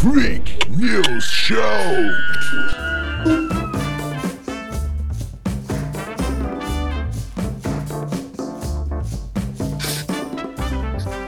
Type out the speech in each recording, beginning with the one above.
Freak News Show.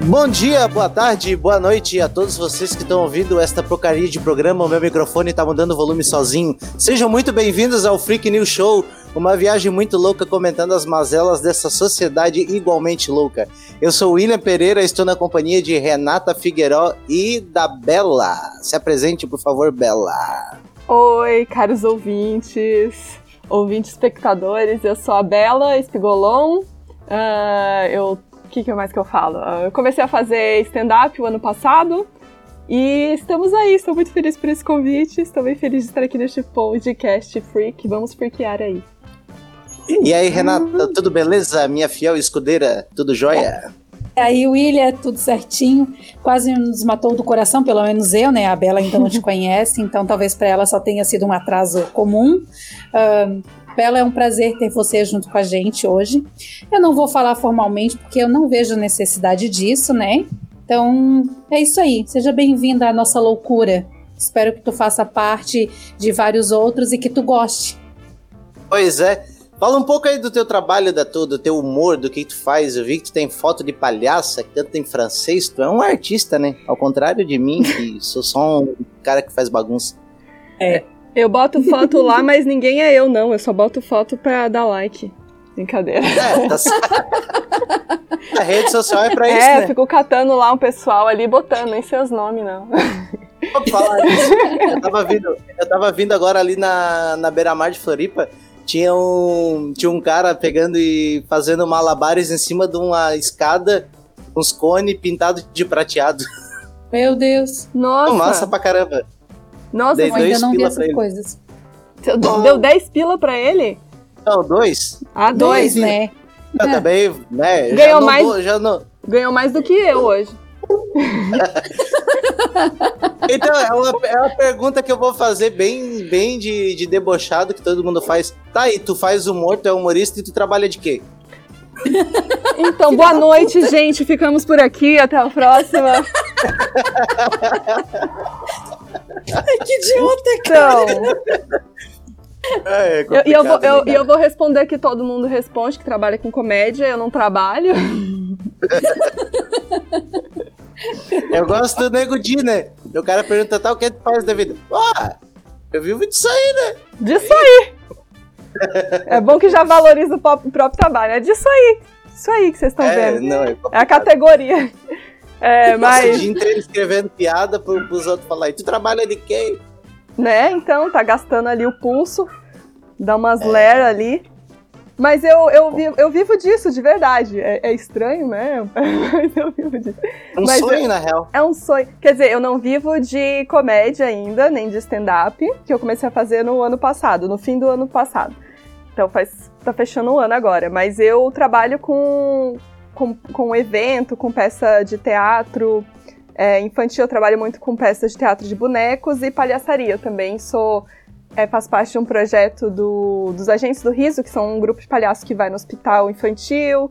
Bom dia, boa tarde, boa noite a todos vocês que estão ouvindo esta porcaria de programa. O meu microfone tá mudando o volume sozinho. Sejam muito bem-vindos ao Freak News Show, uma viagem muito louca comentando as mazelas dessa sociedade igualmente louca. Eu sou William Pereira, estou na companhia de Renata Figueiró e da Bela. Se apresente, por favor, Bela. Oi, caros ouvintes, ouvintes espectadores, eu sou a Bela Espigolon. Uh, eu que, que mais que eu falo? Uh, eu comecei a fazer stand-up o ano passado e estamos aí. Estou muito feliz por esse convite. Estou bem feliz de estar aqui neste podcast Freak. Vamos freakear aí. E aí, Renata, tudo beleza? Minha fiel escudeira, tudo jóia? E aí, William, tudo certinho. Quase nos matou do coração, pelo menos eu, né? A Bela ainda não te conhece, então talvez para ela só tenha sido um atraso comum. Uh, Bela, é um prazer ter você junto com a gente hoje. Eu não vou falar formalmente porque eu não vejo necessidade disso, né? Então, é isso aí. Seja bem-vinda à nossa loucura. Espero que tu faça parte de vários outros e que tu goste. Pois é. Fala um pouco aí do teu trabalho, da tua, do teu humor, do que tu faz. Eu vi que tu tem foto de palhaça, canta em francês. Tu é um artista, né? Ao contrário de mim, que sou só um cara que faz bagunça. É. Eu boto foto lá, mas ninguém é eu, não. Eu só boto foto pra dar like. Brincadeira. É, tá A rede social é pra isso, é, né? fico catando lá um pessoal ali, botando, nem seus nomes, não. Isso. Eu tava vindo, eu tava vindo agora ali na, na beira-mar de Floripa, tinha um, tinha um cara pegando e fazendo malabares em cima de uma escada, uns cones pintados de prateado. Meu Deus. Nossa. Massa pra caramba. Nossa, Dei eu ainda não vi essas coisas. Deu 10 pila pra ele? Não, dois. Ah, dois, dois né? Eu é. também, né? Ganhou mais, já não... ganhou mais do que eu hoje. Então, é uma, é uma pergunta que eu vou fazer bem, bem de, de debochado que todo mundo faz. Tá aí, tu faz humor, tu é humorista e tu trabalha de quê? Então, boa noite, gente. Ficamos por aqui. Até a próxima. Ai, que idiota, cara. Então, é, é eu, eu, vou, eu, eu, vou responder que todo mundo responde que trabalha com comédia, eu não trabalho. eu gosto do Nego Di, né? O cara pergunta, tá, o que tu faz da vida? Ah, eu vivo disso aí, né? Disso aí. é bom que já valoriza o próprio trabalho. É disso aí. Isso aí que vocês estão é, vendo. Não, é, é a categoria. É, mas... O dia inteiro escrevendo piada pro, pros outros falar, e tu trabalha de quem? Né, então, tá gastando ali o pulso, dá umas é. ler ali. Mas eu, eu, vivo, eu vivo disso, de verdade. É, é estranho, né? Mas eu vivo disso. É um Mas sonho, na real. É um sonho. Quer dizer, eu não vivo de comédia ainda, nem de stand-up, que eu comecei a fazer no ano passado, no fim do ano passado. Então faz, tá fechando o ano agora. Mas eu trabalho com, com, com evento, com peça de teatro. É, infantil, eu trabalho muito com peças de teatro de bonecos e palhaçaria. Eu também sou. É, faço parte de um projeto do, dos Agentes do Riso, que são um grupo de palhaços que vai no hospital infantil.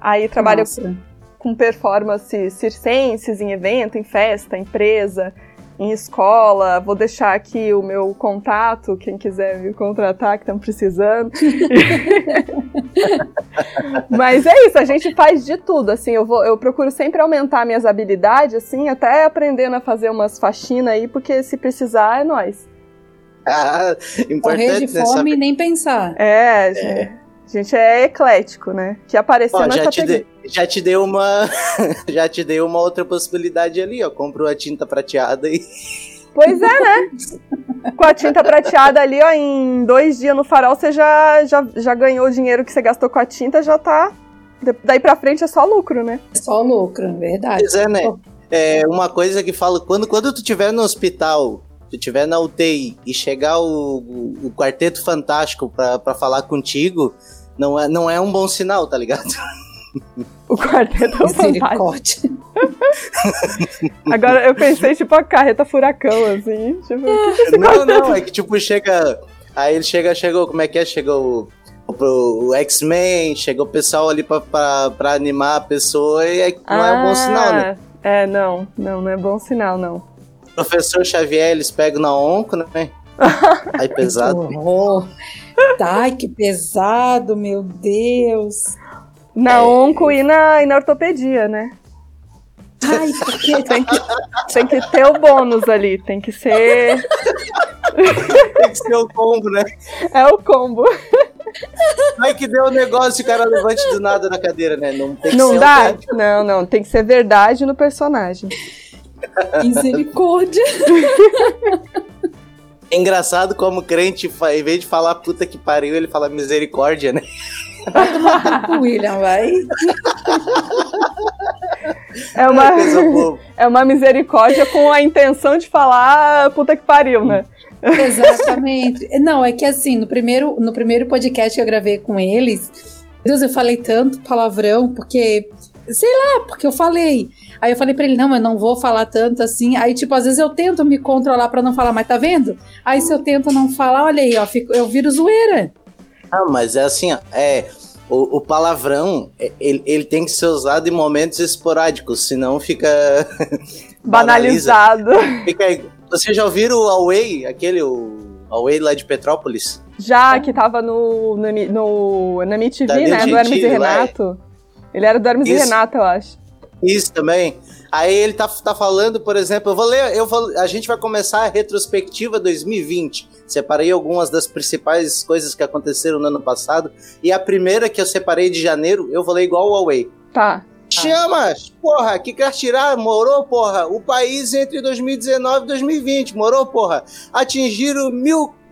Aí trabalho com, com performances circenses em evento, em festa, empresa em escola. Vou deixar aqui o meu contato, quem quiser me contratar, que estão precisando. Mas é isso, a gente faz de tudo, assim, eu, vou, eu procuro sempre aumentar minhas habilidades, assim, até aprendendo a fazer umas faxinas aí, porque se precisar, é nós. Importante Correr de fome saber... nem pensar. É, é. A gente é eclético, né? Que apareceu ó, já te, de, já te deu uma já te dei uma outra possibilidade ali, ó. Comprou a tinta prateada e Pois é, né? Com a tinta prateada ali, ó, em dois dias no farol, você já, já, já ganhou o dinheiro que você gastou com a tinta, já tá. Daí pra frente é só lucro, né? É só lucro, verdade. Pois é, né? É uma coisa que falo, quando, quando tu estiver no hospital, tu estiver na UTI e chegar o, o, o quarteto fantástico pra, pra falar contigo, não é, não é um bom sinal, tá ligado? O quarteto fantástico. Agora eu pensei, tipo, a carreta furacão, assim. Tipo, não, não, é que tipo, chega. Aí ele chega, chegou, como é que é? Chegou o, o X-Men, chegou o pessoal ali pra, pra, pra, animar a pessoa e é, não ah, é um bom sinal, né? É, não, não, não é bom sinal, não. Professor Xavier, eles pegam na onco, né? Aí pesado. Que horror. Ai, que pesado, meu Deus. Na onco e na, e na ortopedia, né? Ai, porque Tem que, tem que ter o bônus ali, tem que ser. Tem que ser o combo, né? É o combo. Aí que deu o negócio, o cara levante do nada na cadeira, né? Não tem que Não ser dá? Não, não. Tem que ser verdade no personagem. Misericórdia. É engraçado como o crente, em vez de falar puta que pariu, ele fala misericórdia, né? O William, vai. É uma, boa. é uma misericórdia com a intenção de falar puta que pariu, né? Exatamente. Não, é que assim, no primeiro, no primeiro podcast que eu gravei com eles, Deus, eu falei tanto palavrão, porque, sei lá, porque eu falei. Aí eu falei pra ele, não, eu não vou falar tanto assim. Aí, tipo, às vezes eu tento me controlar pra não falar, mas tá vendo? Aí se eu tento não falar, olha aí, ó, fico- eu viro zoeira. Ah, mas é assim, ó. É, o, o palavrão, é, ele, ele tem que ser usado em momentos esporádicos, senão fica. banaliza. Banalizado. Fica, vocês já ouviram o Away, aquele, o Away lá de Petrópolis? Já que tava no, no, no, na MTV, né? Do Hermes e é. Ele era do Hermes e Isso. Renato, eu acho. Isso também. Aí ele tá, tá falando, por exemplo, eu vou ler, eu vou, a gente vai começar a retrospectiva 2020. Separei algumas das principais coisas que aconteceram no ano passado. E a primeira que eu separei de janeiro, eu vou ler igual o Away. Tá. Chamas! Porra, que quer tirar? Morou, porra? O país entre 2019 e 2020, morou, porra? Atingiram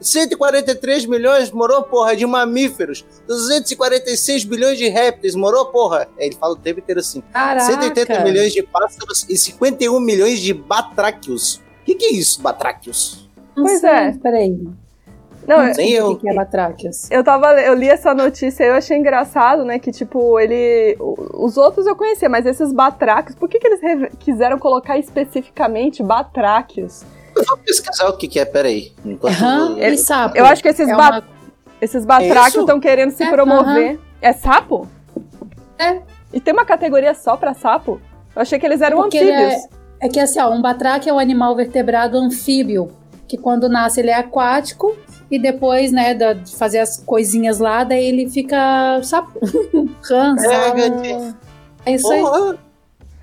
1.143 milhões, morou, porra, de mamíferos. 246 bilhões de répteis, morou, porra? Aí Ele fala o tempo inteiro assim. Caraca. 180 milhões de pássaros e 51 milhões de batráquios. O que, que é isso, batráquios? Não Pois sei, é. Peraí. Não, Não eu, sei eu- o que é batráquias. eu tava. Eu li essa notícia e eu achei engraçado, né? Que, tipo, ele. Os outros eu conhecia, mas esses batráquios, por que, que eles quiseram colocar especificamente batráquios? Eu vou pesquisar o que, que é, peraí. Enquanto Aham, ele sabe. Eu acho que esses, é ba- uma- esses Isso? estão querendo se É, promover. É sapo? É. E tem uma categoria só pra sapo? Eu achei que eles eram Porque ele anfíbios. É que assim, ó, um batraque é um animal vertebrado anfíbio, que quando nasce ele é aquático e depois, né, de fazer as coisinhas lá, daí ele fica sapo, rã, É, sapo. É isso aí.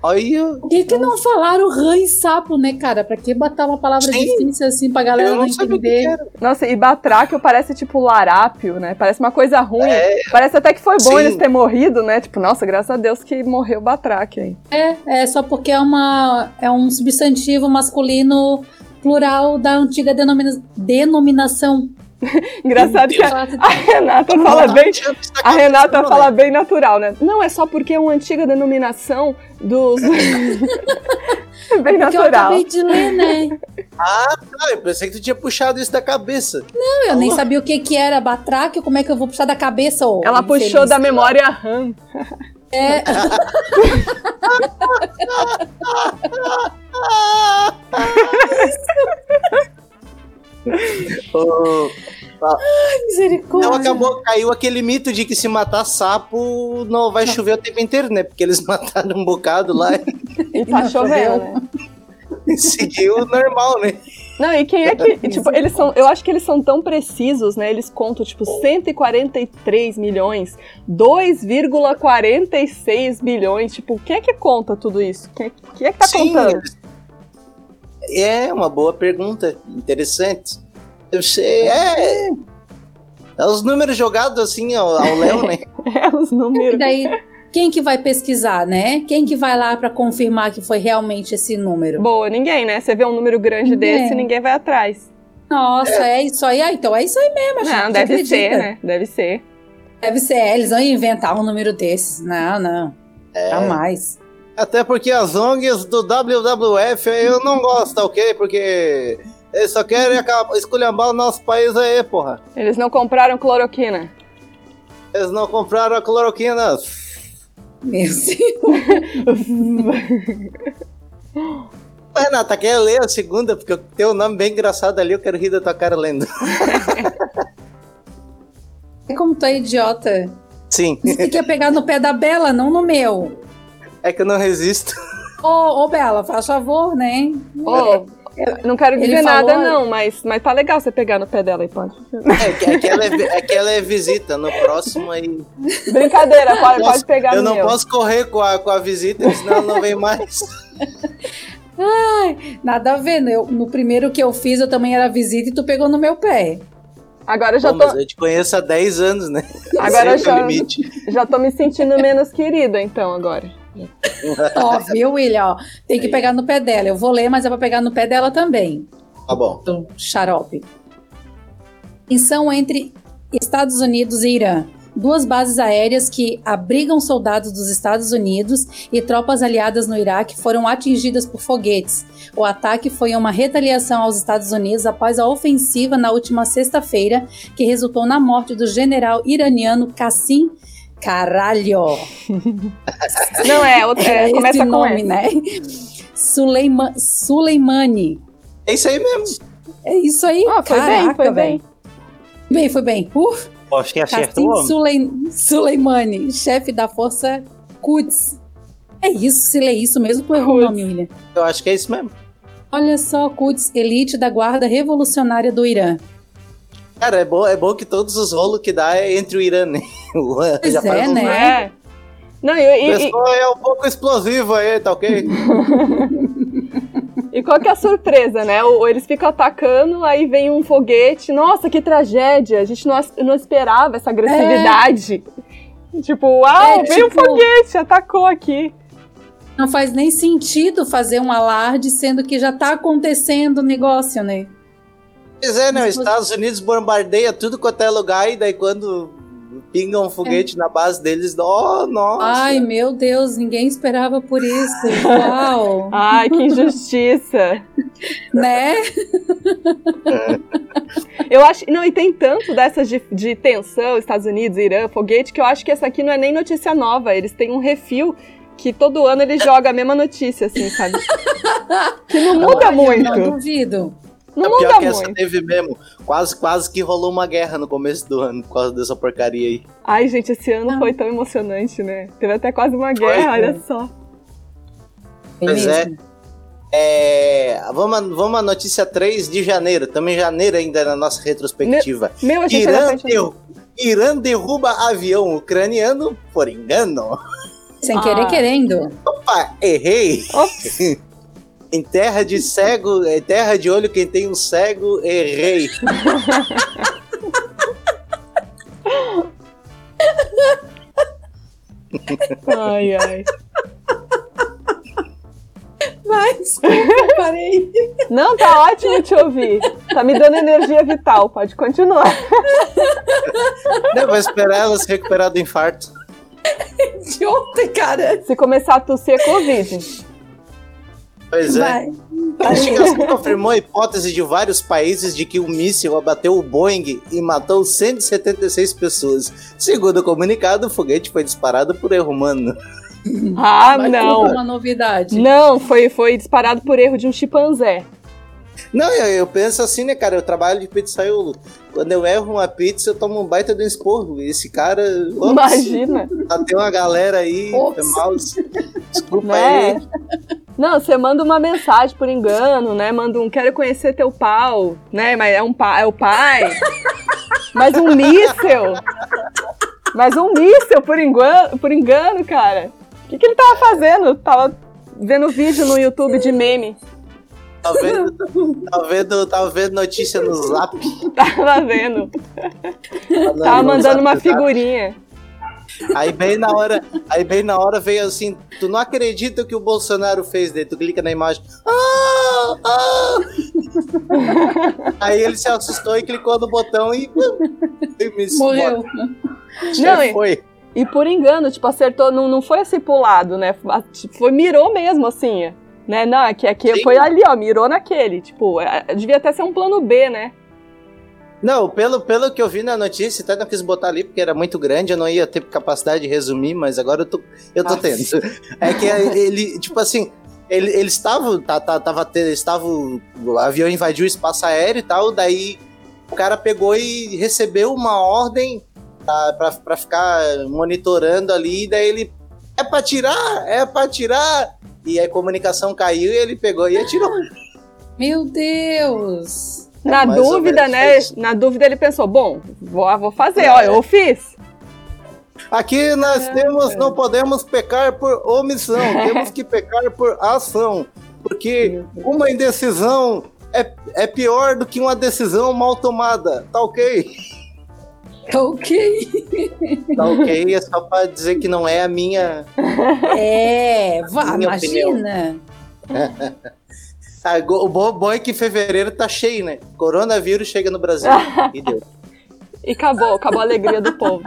Olha, Por que, que não falaram rã e sapo, né, cara? Pra que botar uma palavra Sim. difícil assim pra galera eu não entender? Nossa, e batráquio parece tipo larápio, né? Parece uma coisa ruim. É. Parece até que foi bom Sim. eles terem morrido, né? Tipo, nossa, graças a Deus que morreu o batráquio aí. É, é só porque é, uma, é um substantivo masculino plural da antiga denomina- denominação. Engraçado que a, a Renata fala bem. A Renata fala bem natural, né? Não, é só porque é uma antiga denominação dos. bem Porque eu natural. acabei de ler, né? Ah, tá. Eu pensei que tu tinha puxado isso da cabeça. Não, eu nem sabia o que, que era batraque, como é que eu vou puxar da cabeça? ô Ela infeliz? puxou da memória RAM. É, Oh, misericórdia. Então acabou, caiu aquele mito de que se matar sapo não vai chover o tempo inteiro, né? Porque eles mataram um bocado lá E tá Não, chovendo, né? e seguiu normal, né? Não, e quem é que. tipo, eles são. Eu acho que eles são tão precisos, né? Eles contam, tipo, 143 milhões, 2,46 bilhões. Tipo, quem é que conta tudo isso? Quem é, quem é que tá contando? eles- É uma boa pergunta, interessante. Eu sei, é. É os números jogados assim ao, ao Léo, né? É, os E números. daí, quem que vai pesquisar, né? Quem que vai lá pra confirmar que foi realmente esse número? Boa, ninguém, né? Você vê um número grande Ninguém. desse, ninguém vai atrás. Nossa, é. isso aí. Ah, então é isso aí mesmo. gente Não, deve acredita. ser, né? Deve ser. Deve ser. é, Eles vão inventar um número desses. Não, não. É. Jamais. Até porque as ONGs do WWF eu não gosto, ok? Porque eles só querem esculhambar o nosso país aí, porra. Eles não compraram cloroquina. Eles não compraram a cloroquina. Meu Deus. Renata, quer ler a segunda? Porque tem um nome bem engraçado ali, eu quero rir da tua cara lendo. Como tu é idiota. Sim, Você quer pegar no pé da Bela, não no meu. É que eu não resisto. Ô, ô Bela, faz favor, né? Ô, Não quero dizer falou- nada, não, mas, mas tá legal você pegar no pé dela e pode. É, que- é, que ela é, é que ela é visita. No próximo aí. Brincadeira, pode, Posso- pode pegar eu não meu. posso correr com a, com a visita, senão ela não vem mais. Nada a ver, né? Eu- no primeiro que eu fiz, eu também era visita e tu pegou no meu pé. Agora eu já Pô, tô, mas eu te conheço há 10 anos, né? Agora o já- já tô me sentindo menos querida, então, agora. Ó, viu, William? Ó, tem que pegar no pé dela. Eu vou ler, mas é pra pegar no pé dela também. Tá bom. do xarope. Tensão entre Estados Unidos e Irã. Duas bases aéreas que abrigam soldados dos Estados Unidos e tropas aliadas no Iraque foram atingidas por foguetes. O ataque foi uma retaliação aos Estados Unidos após a ofensiva na última sexta-feira, que resultou na morte do general iraniano Qassim Caralho. Não é, outra, é, Esse começa com nome, S. né? Suleima, Suleimani. É isso aí mesmo. É isso aí, Ah, foi bem, caraca, foi velho. bem. Bem, foi bem. Uf, Acho que acertou. Suleimani, chefe da força Quds. É isso, se lê isso mesmo, tu errou o nome, William. Eu acho que é isso mesmo. Olha só, Quds, elite da guarda revolucionária do Irã. Cara, é bom, é bom que todos os rolos que dá é entre o Irã, né? O Irã Pois já é, né? É. Não, e, O e- e- pessoal é um pouco explosivo aí, tá ok? e qual que é a surpresa, né? O- eles ficam atacando, aí vem um foguete. Nossa, que tragédia! A gente não, não esperava essa agressividade. Tipo, uau, É, veio um tipo- foguete, atacou aqui. Não faz nem sentido fazer um alarde, sendo que já tá acontecendo o negócio, né? Pois é, né? Os Estados Unidos bombardeia tudo quanto é lugar e daí quando pinga um foguete na base deles, oh, nossa. Ai, meu Deus, ninguém esperava por isso. Uau! Ai, que injustiça. né? Eu acho. Não, e tem tanto dessas de, de tensão, Estados Unidos, Irã, foguete, que eu acho que essa aqui não é nem notícia nova. Eles têm um refil que todo ano eles jogam a mesma notícia, assim, sabe? Que não muda muito. Não duvido. Não É pior que essa muito. teve mesmo. Quase, quase que rolou uma guerra no começo do ano por causa dessa porcaria aí. Ai, gente, esse ano Não. foi tão emocionante, né? Teve até quase uma guerra, Foi. olha só. É Pois é. É, vamos, a- vamos à notícia 3 de janeiro. Também janeiro ainda na nossa retrospectiva. Meu, Irã, derru- Irã derruba avião ucraniano por engano. Sem querer, Ah. querendo. Opa, errei. Ops. Em terra de cego, em terra de olho, quem tem um cego, errei. Ai, ai. Vai, desculpa, parei. Não, tá ótimo te ouvir. Tá me dando energia vital. Pode continuar. Não, vou esperar ela se recuperar do infarto. De ontem, cara. Se começar a tossir, é Covid. Pois é. A investigação confirmou a hipótese de vários países de que o míssil abateu o Boeing e matou 176 pessoas. Segundo o comunicado, o foguete foi disparado por erro humano. Ah, Vai não. Uma novidade. Não, foi, foi disparado por erro de um chimpanzé. Não, eu, eu penso assim, né, cara? Eu trabalho de pizzaiolo. Quando eu erro uma pizza, eu tomo um baita do esporro. E esse cara. ops, Imagina. tá- Tem uma galera aí, Ops. mal. Desculpa Né? aí. Não, você manda uma mensagem por engano, né? Manda um quero conhecer teu pau, né? Mas é um pai, é o pai. Mas um míssel. Mas um míssel por engano, por engano, cara. O que, que ele tava fazendo? Tava vendo vídeo no YouTube de meme. Tá vendo, tá vendo, tá vendo notícia no zap? Tava vendo. Tava mandando uma figurinha. Aí bem na hora, aí bem na hora veio assim, tu não acredita o que o Bolsonaro fez daí, tu clica na imagem. Ah, ah. aí ele se assustou e clicou no botão e, e me Morreu. Não, e- foi. E por engano, tipo, acertou, não, não foi assim pro lado, né? Tipo, Foi, mirou mesmo, assim. Né? Não, aqui, aqui Sim. foi ali, ó, mirou naquele. Tipo, é- devia até ser um plano B, né? Não, pelo, pelo que eu vi na notícia, até não quis botar ali porque era muito grande, eu não ia ter capacidade de resumir, mas agora eu tô, eu tô Ah. tendo. É que ele, tipo assim, ele- eles estavam, tá, tá, tava, estavam, o avião invadiu o espaço aéreo e tal, daí o cara pegou e recebeu uma ordem tá, pra, pra ficar monitorando ali, e daí ele, é pra tirar, é pra tirar, e a comunicação caiu e ele pegou e atirou. Meu Deus! Na mais dúvida, né? isso. Na dúvida ele pensou, bom, vou, vou fazer, ó, eu fiz. Aqui nós É, temos, é. não podemos pecar por omissão, temos que pecar por ação. Porque uma indecisão é, é pior do que uma decisão mal tomada. Tá ok? Ok. Tá ok, é só pra dizer que não é a minha. É, vá, Minha imagina. Ah, o bom, bom é que fevereiro tá cheio, né? Coronavírus chega no Brasil. E deu. E acabou, acabou a alegria do povo.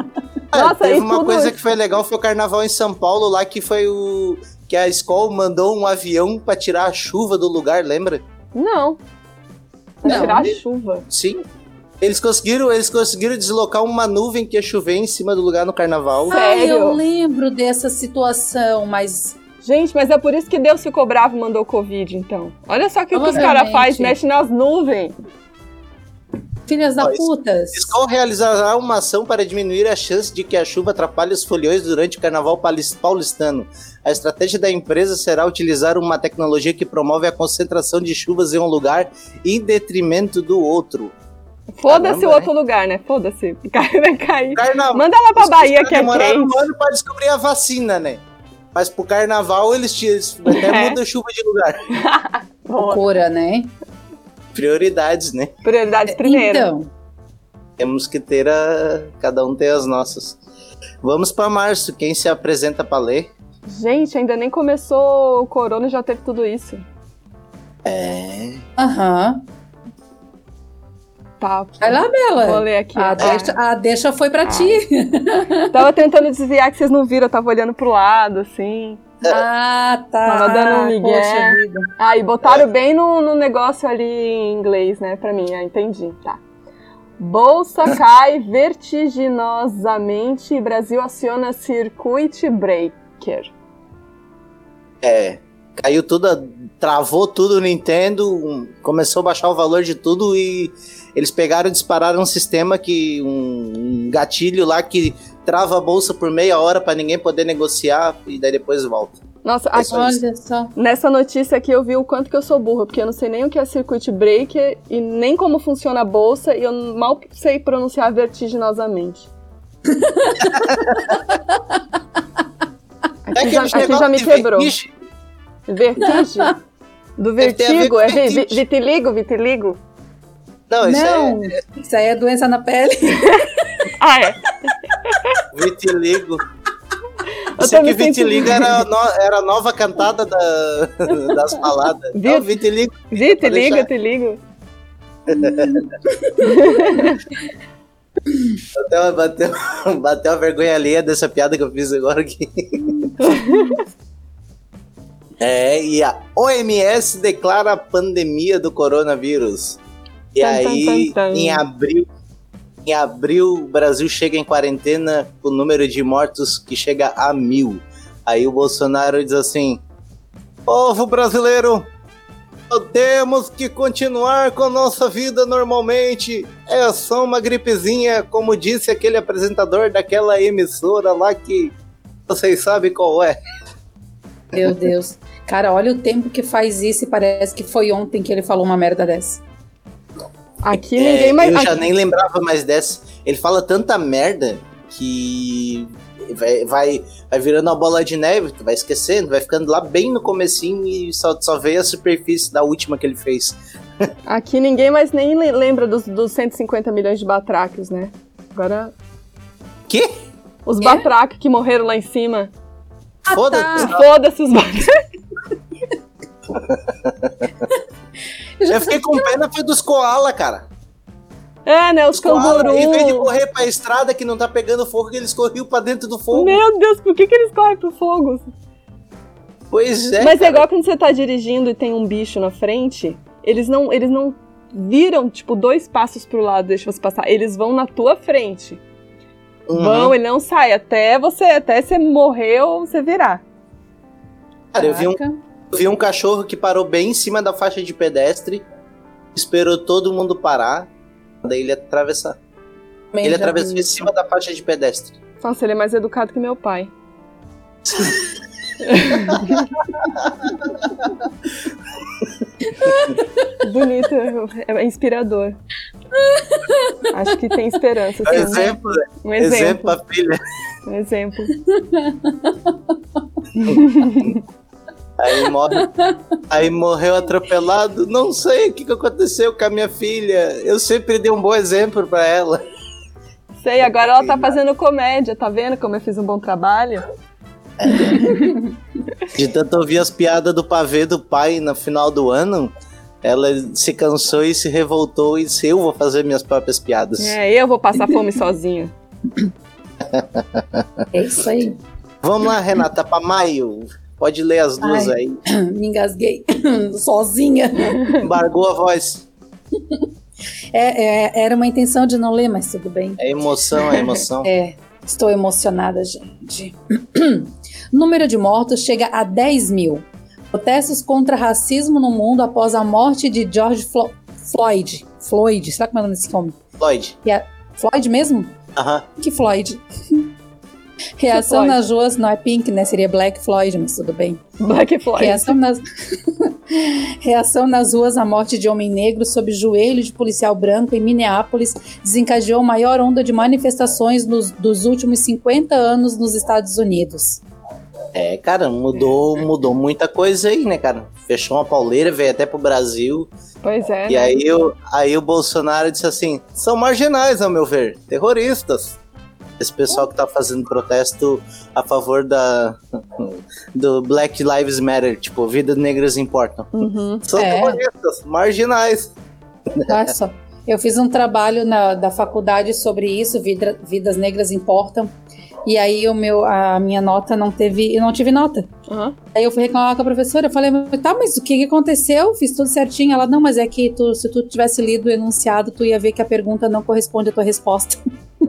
Ah, Nossa, teve e uma tudo- coisa que foi legal, foi o carnaval em São Paulo lá, que foi o. Que a escola mandou um avião pra tirar a chuva do lugar, lembra? Não. Pra Não. tirar a chuva. Sim. Eles conseguiram, eles conseguiram deslocar uma nuvem que ia chover em cima do lugar no carnaval. Sério? Ah, eu lembro dessa situação, mas Gente, mas é por isso que Deus ficou bravo e mandou Covid, então. Olha só o que, que os caras fazem, mexe nas nuvens. filhas da putas. A escola realizará uma ação para diminuir a chance de que a chuva atrapalhe os foliões durante o carnaval paulistano. A estratégia da empresa será utilizar uma tecnologia que promove a concentração de chuvas em um lugar em detrimento do outro. Foda-se o outro lugar, né? Foda-se. O cara vai cair. Carnaval. Manda lá pra Os Bahia que é quente. um ano pra descobrir a vacina, né? Mas pro carnaval eles, ti- eles até É. mudam chuva de lugar. Loucura, né? Prioridades, né? Prioridades primeiro. Então, Temos que ter a. Cada um tem as nossas. Vamos pra março. Quem se apresenta pra ler? Gente, ainda nem começou o corona e já teve tudo isso. É. aham. Tá. Vai lá, Vou Bela. ler aqui. A Ah. deixa, a deixa foi pra Ah. ti. Tava tentando desviar que vocês não viram, eu tava olhando pro lado, assim. Ah, tá. Tava dando um migué. Poxa vida. Ah, e botaram bem no, no negócio ali em inglês, né? Pra mim, ah, entendi, tá. Bolsa cai vertiginosamente e Brasil aciona Circuit Breaker. É. Caiu tudo, travou tudo o Nintendo, começou a baixar o valor de tudo e eles pegaram e dispararam um sistema que. um, um gatilho lá que trava a bolsa por meia hora pra ninguém poder negociar e daí depois volta. Nossa, É aqui, só. Olha só. nessa notícia aqui eu vi o quanto que eu sou burra, porque eu não sei nem o que é Circuit Breaker e nem como funciona a bolsa e eu mal sei pronunciar vertiginosamente. Aqui, já, aqui já me quebrou. vertigem. Vertigem? Do ver vertigo? É vi- vi- vertigem. vitiligo? Vitiligo? Não, isso Não, isso aí é doença na pele. Ah, é. é vitiligo. Eu aqui, vitiligo era, a no- era a nova cantada da- das baladas. Viu? Não, vitiligo. Vitiligo, deixar. te ligo. Bateu, bateu, bateu a vergonha alheia dessa piada que eu fiz agora aqui. É, e a OMS declara a pandemia do coronavírus. E Tan, aí, tan, tan. em abril, em abril, o Brasil chega em quarentena com o número de mortos que chega a mil. Aí o Bolsonaro diz assim: Povo brasileiro, temos que continuar com nossa vida normalmente. É só uma gripezinha, como disse aquele apresentador daquela emissora lá que vocês sabem qual é. Meu Deus. Cara, olha o tempo que faz isso e parece que foi ontem que ele falou uma merda dessa. Aqui É, ninguém mais. eu já nem lembrava mais dessa. Ele fala tanta merda que vai, vai, vai virando uma bola de neve, tu vai esquecendo, vai ficando lá bem no comecinho e só, só veio a superfície da última que ele fez. Aqui ninguém mais nem le- lembra dos, dos 150 milhões de batráquios, né? Agora, Que? os É? batráquios que morreram lá em cima. Ah, Foda-se. tá. Foda-se os batráquios. Eu fiquei com pena foi dos koala, cara. É, né? Os Os koala, canguru. em vez de correr pra estrada que não tá pegando fogo, eles corriam pra dentro do fogo. Meu Deus, por que, que eles correm pro fogo? Pois é. Mas é cara. igual quando você tá dirigindo e tem um bicho na frente, eles não, eles não viram, tipo, dois passos pro lado, deixa você passar. Eles vão na tua frente. Uhum. Vão, ele não sai até você, até você morrer ou você virar. Cara, eu vi um, Caraca. Vi um cachorro que parou bem em cima da faixa de pedestre, esperou todo mundo parar, daí ele ia atravessar. Também ele atravessou vi em cima da faixa de pedestre. Nossa, ele é mais educado que meu pai. Bonito, é inspirador. Acho que tem esperança. Um assim, exemplo, Um exemplo exemplo. pra filha. Um exemplo. Aí, morre, aí morreu atropelado. Não sei o que, que aconteceu com a minha filha. Eu sempre dei um bom exemplo pra ela. Sei, agora ela tá fazendo comédia, tá vendo como eu fiz um bom trabalho? De tanto ouvir as piadas do pavê do pai no final do ano, ela se cansou e se revoltou e disse: Eu vou fazer minhas próprias piadas. É, eu vou passar fome sozinha. É isso aí. Vamos lá, Renata, pra maio. Pode ler as duas Ai. aí. Me engasguei sozinha. Embargou a voz. É, é, era uma intenção de não ler, mas tudo bem. É emoção, é emoção. É, estou emocionada, gente. Número de mortos chega a 10 mil. Protestos contra racismo no mundo após a morte de George Flo- Floyd. Floyd, será que é o nome desse homem? Floyd. Floyd mesmo? Aham. Que Floyd? Reação nas ruas, não é Pink, né? Seria Black Floyd, mas tudo bem. Black Floyd. Reação nas... Reação nas ruas à morte de homem negro sob joelho de policial branco em Minneapolis desencadeou a maior onda de manifestações nos, dos últimos 50 anos nos Estados Unidos. É, cara, mudou, mudou muita coisa aí, né, cara? Fechou uma pauleira, veio até pro Brasil. Pois é. E aí, o- aí o Bolsonaro disse assim: são marginais, ao meu ver, terroristas. Esse pessoal que tá fazendo protesto a favor da do Black Lives Matter, tipo, vidas negras importam. Uhum. São É. terroristas, marginais. Olha só. Eu fiz um trabalho na, da faculdade sobre isso, vida- vidas negras importam. E aí o meu, a minha nota não teve, eu não tive nota. Uhum. Aí eu fui reclamar com a professora, eu falei, "Mas tá, mas o que, que aconteceu? Fiz tudo certinho. Ela, não, mas é que tu- se tu tivesse lido o enunciado, tu ia ver que a pergunta não corresponde à tua resposta.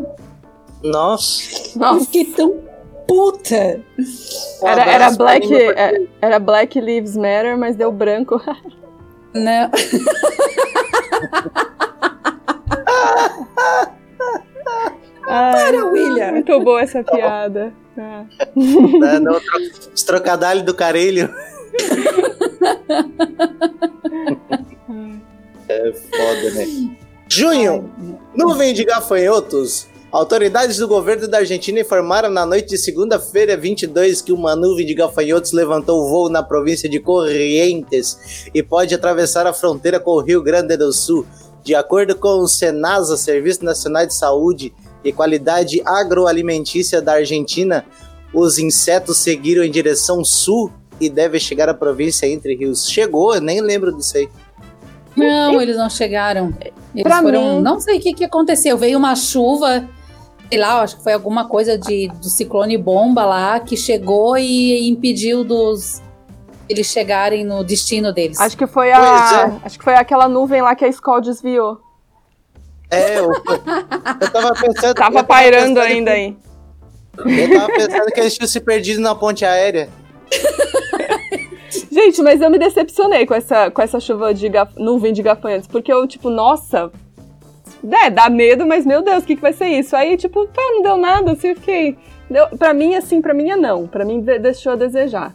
Nossa. Eu Nossa. fiquei tão puta. Um Era, era, Black, é- era Black Lives Matter, mas deu branco. Né? Ai, Para, William. muito boa essa piada. Ah. no tro- Os trocadalhos do carelho. é foda, né? Junho, nuvem de gafanhotos. Autoridades do governo da Argentina informaram na noite de segunda-feira, 22, que uma nuvem de gafanhotos levantou voo na província de Corrientes e pode atravessar a fronteira com o Rio Grande do Sul. De acordo com o Senasa, Serviço Nacional de Saúde e Qualidade Agroalimentícia da Argentina, os insetos seguiram em direção sul e devem chegar à província entre rios. Chegou, eu nem lembro disso aí. Não, eles não chegaram. Eles Pra foram. mim- Não sei o que, que aconteceu. Veio uma chuva, sei lá, acho que foi alguma coisa de, do ciclone bomba lá que chegou e impediu dos eles chegarem no destino deles. Acho que foi a. Acho que foi aquela nuvem lá que a escola desviou. É, eu, eu tava pensando. Tava pairando pensando ainda que- aí. Eu tava pensando que eles tinham se perdido na ponte aérea. Gente, mas eu me decepcionei com essa, com essa chuva de gaf- nuvem de gafanhotos, porque eu, tipo, nossa. É, dá medo, mas meu Deus, o que, que vai ser isso? Aí, tipo, pá, não deu nada, assim, eu fiquei. Deu, pra mim, assim, pra mim é não. Pra mim de- deixou a desejar.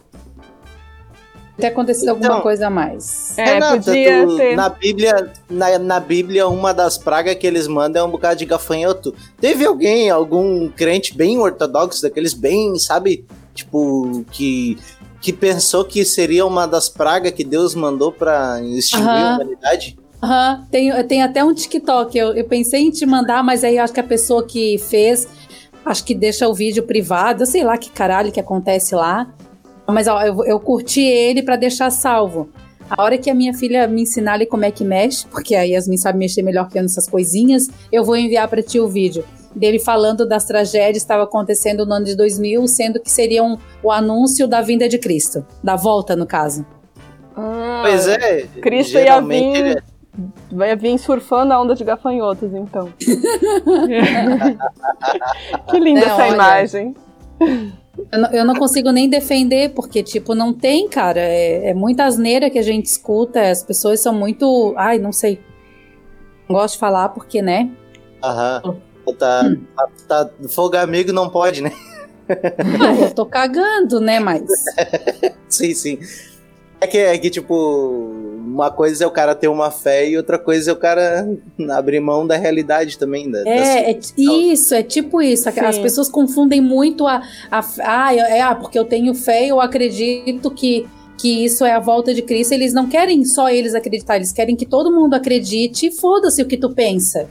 Ter acontecido Então- alguma coisa a mais. É, Renata, podia tu- ter. Na Bíblia, na, na Bíblia, uma das pragas que eles mandam é um bocado de gafanhoto. Teve alguém, algum crente bem ortodoxo, daqueles bem, sabe? Tipo, que, que pensou que seria uma das pragas que Deus mandou pra extinguir a Aham. humanidade? Aham, tem, tem até um TikTok. Eu, eu pensei em te mandar, mas aí eu acho que a pessoa que fez, acho que deixa o vídeo privado. Eu sei lá que caralho que acontece lá. Mas ó, eu, eu curti ele pra deixar salvo. A hora que a minha filha me ensinar ali como é que mexe, porque a Yasmin sabe mexer melhor que eu nessas coisinhas, eu vou enviar pra ti o vídeo. Dele falando das tragédias que estavam acontecendo no ano de 2000, sendo que seriam o anúncio da vinda de Cristo. Da volta, no caso. Ah, Pois é. Cristo ia vir- ele- Vai vir surfando a onda de gafanhotos, então. que linda É, essa olha. imagem. Eu não, eu não consigo nem defender, porque, tipo, não tem, cara. É, é muita asneira que a gente escuta. As pessoas são muito. Ai, não sei. Não gosto de falar porque, né? Aham. Tá, tá, tá- Fogo amigo não pode, né? Ah, eu tô cagando, né? Mas. Sim, sim. É que, é que, tipo, uma coisa é o cara ter uma fé e outra coisa é o cara abrir mão da realidade também. Da, da É, é t- isso, é tipo isso. As Sim. pessoas confundem muito a. a ah, é, ah, porque eu tenho fé, eu acredito que, que isso é a volta de Cristo. Eles não querem só eles acreditar, eles querem que todo mundo acredite e foda-se o que tu pensa.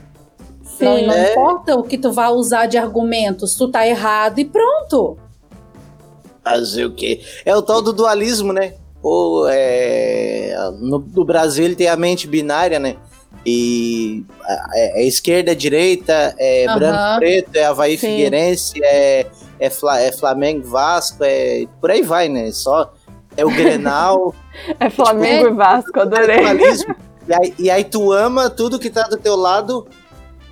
Não, Sim. não É. importa o que tu vai usar de argumentos, tu tá errado e pronto. Fazer o quê? É o tal do dualismo, né? Ou é, no, no Brasil ele tem a mente binária, né? E é, é esquerda, é direita, é Aham. branco, preto, é Havaí Sim. Figueirense, é, é, Fla- é Flamengo, Vasco, é por aí vai, né? Só é o Grenal, É Flamengo É. e Vasco, adorei. dualismo. E aí, e aí tu ama tudo que tá do teu lado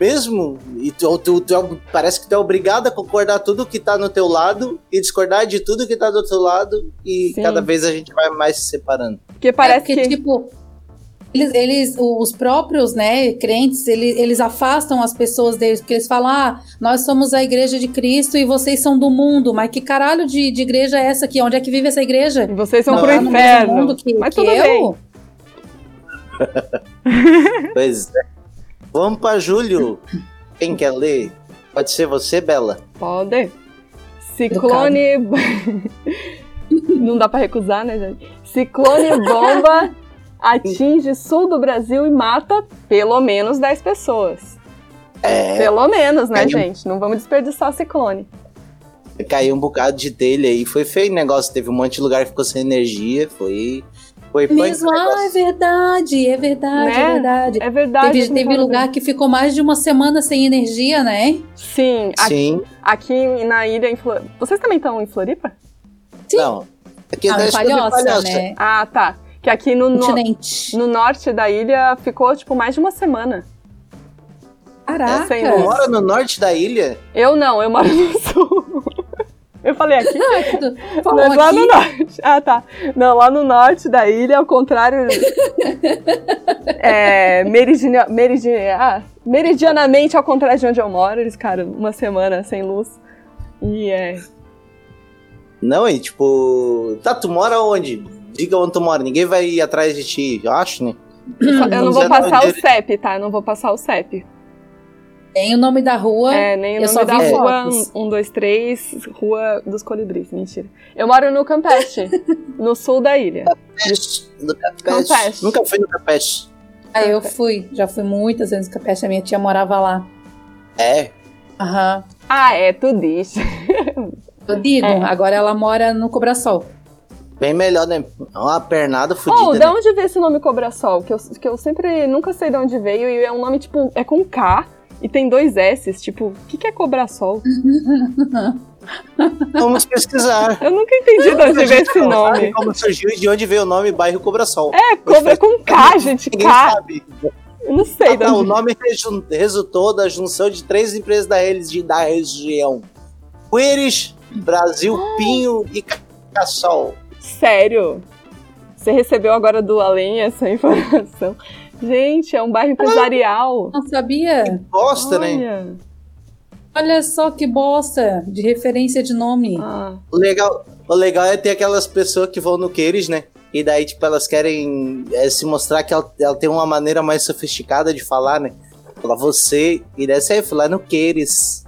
mesmo, e tu, tu- tu é- parece que tu é obrigado a concordar tudo que tá no teu lado e discordar de tudo que tá do teu lado, e Sim. cada vez a gente vai mais se separando. Porque parece é porque, que. tipo, eles, eles, os próprios, né, crentes, eles, eles afastam as pessoas deles, porque eles falam, ah, nós somos a igreja de Cristo e vocês são do mundo, mas que caralho de, de igreja é essa aqui? Onde é que vive essa igreja? Vocês são Não, pro mesmo inferno. mundo que, Mas que tudo eu? bem. Pois é. Vamos pra Júlio. Quem quer ler? Pode ser você, Bela? Pode. Ciclone. Não dá pra recusar, né, gente? Ciclone bomba atinge sul do Brasil e mata pelo menos 10 pessoas. É, Pelo menos, né, Caiu. gente? Não vamos desperdiçar o ciclone. caiu um bocado de telha aí. Foi feio o negócio. Teve um monte de lugar que ficou sem energia. Foi. Foi Mesmo, ah, é verdade, é verdade, Né? é verdade. É verdade. Teve, teve lugar que ficou mais de uma semana sem energia, né? Sim, aqui, Sim. aqui na ilha em Floripa. Vocês também estão em Floripa? Sim. Não. Aqui Ah, é em Palhoça, né? Ah, tá. Que aqui no, no, no norte da ilha ficou, tipo, mais de uma semana. Caraca. Tu luz. mora no norte da ilha? Eu não, eu moro no sul. Eu falei aqui? Tu falou Mas lá no aqui. norte. Ah, tá. Não, lá no norte da ilha, ao contrário. é, meridiana, meridiana, ah, meridianamente ao contrário de onde eu moro, eles ficaram uma semana sem luz. E é. Não, e tipo. Tá, tu mora onde? Diga onde tu mora. Ninguém vai ir atrás de ti, eu acho, né? Eu não Vamos vou passar o CEP, tá? Eu não vou passar o CEP. Tem o nome da rua. É, nem o eu nome só da vi rua fotos. 123, Rua dos Colibris. Mentira. Eu moro no Campeche, no sul da ilha. No. Campeche. Nunca fui no Capeste. Aí eu fui, já fui muitas vezes no Capeste, a minha tia morava lá. É. Aham. Ah, é, tu diz. Eu digo, É. agora ela mora no Cobrasol. Bem melhor, né? Uma pernada fodida. Oh, né? da onde veio esse nome Cobrasol? Que eu, que eu sempre nunca sei de onde veio e é um nome tipo, é com K e tem dois S. Tipo, o que, que é Cobrasol? Vamos pesquisar. Eu nunca entendi de onde veio esse Não nome. Como surgiu e de onde veio o nome bairro Cobrasol. É, cobra com K, gente. Ninguém K. sabe. Eu não sei Ah, o onde. nome reju- resultou da junção de três empresas da, da região: Queires, Brasil, Ah. Pinho e Cassol. Sério? Você recebeu agora do além essa informação? Gente, é um bairro empresarial. Não sabia? Bosta, né? Olha. Olha só que bosta de referência de nome. Ah, O legal, o legal é ter aquelas pessoas que vão no Queires, né? E daí, tipo, elas querem é, se mostrar que ela, ela tem uma maneira mais sofisticada de falar, né? Fala você, e dessa aí, falar no Queires.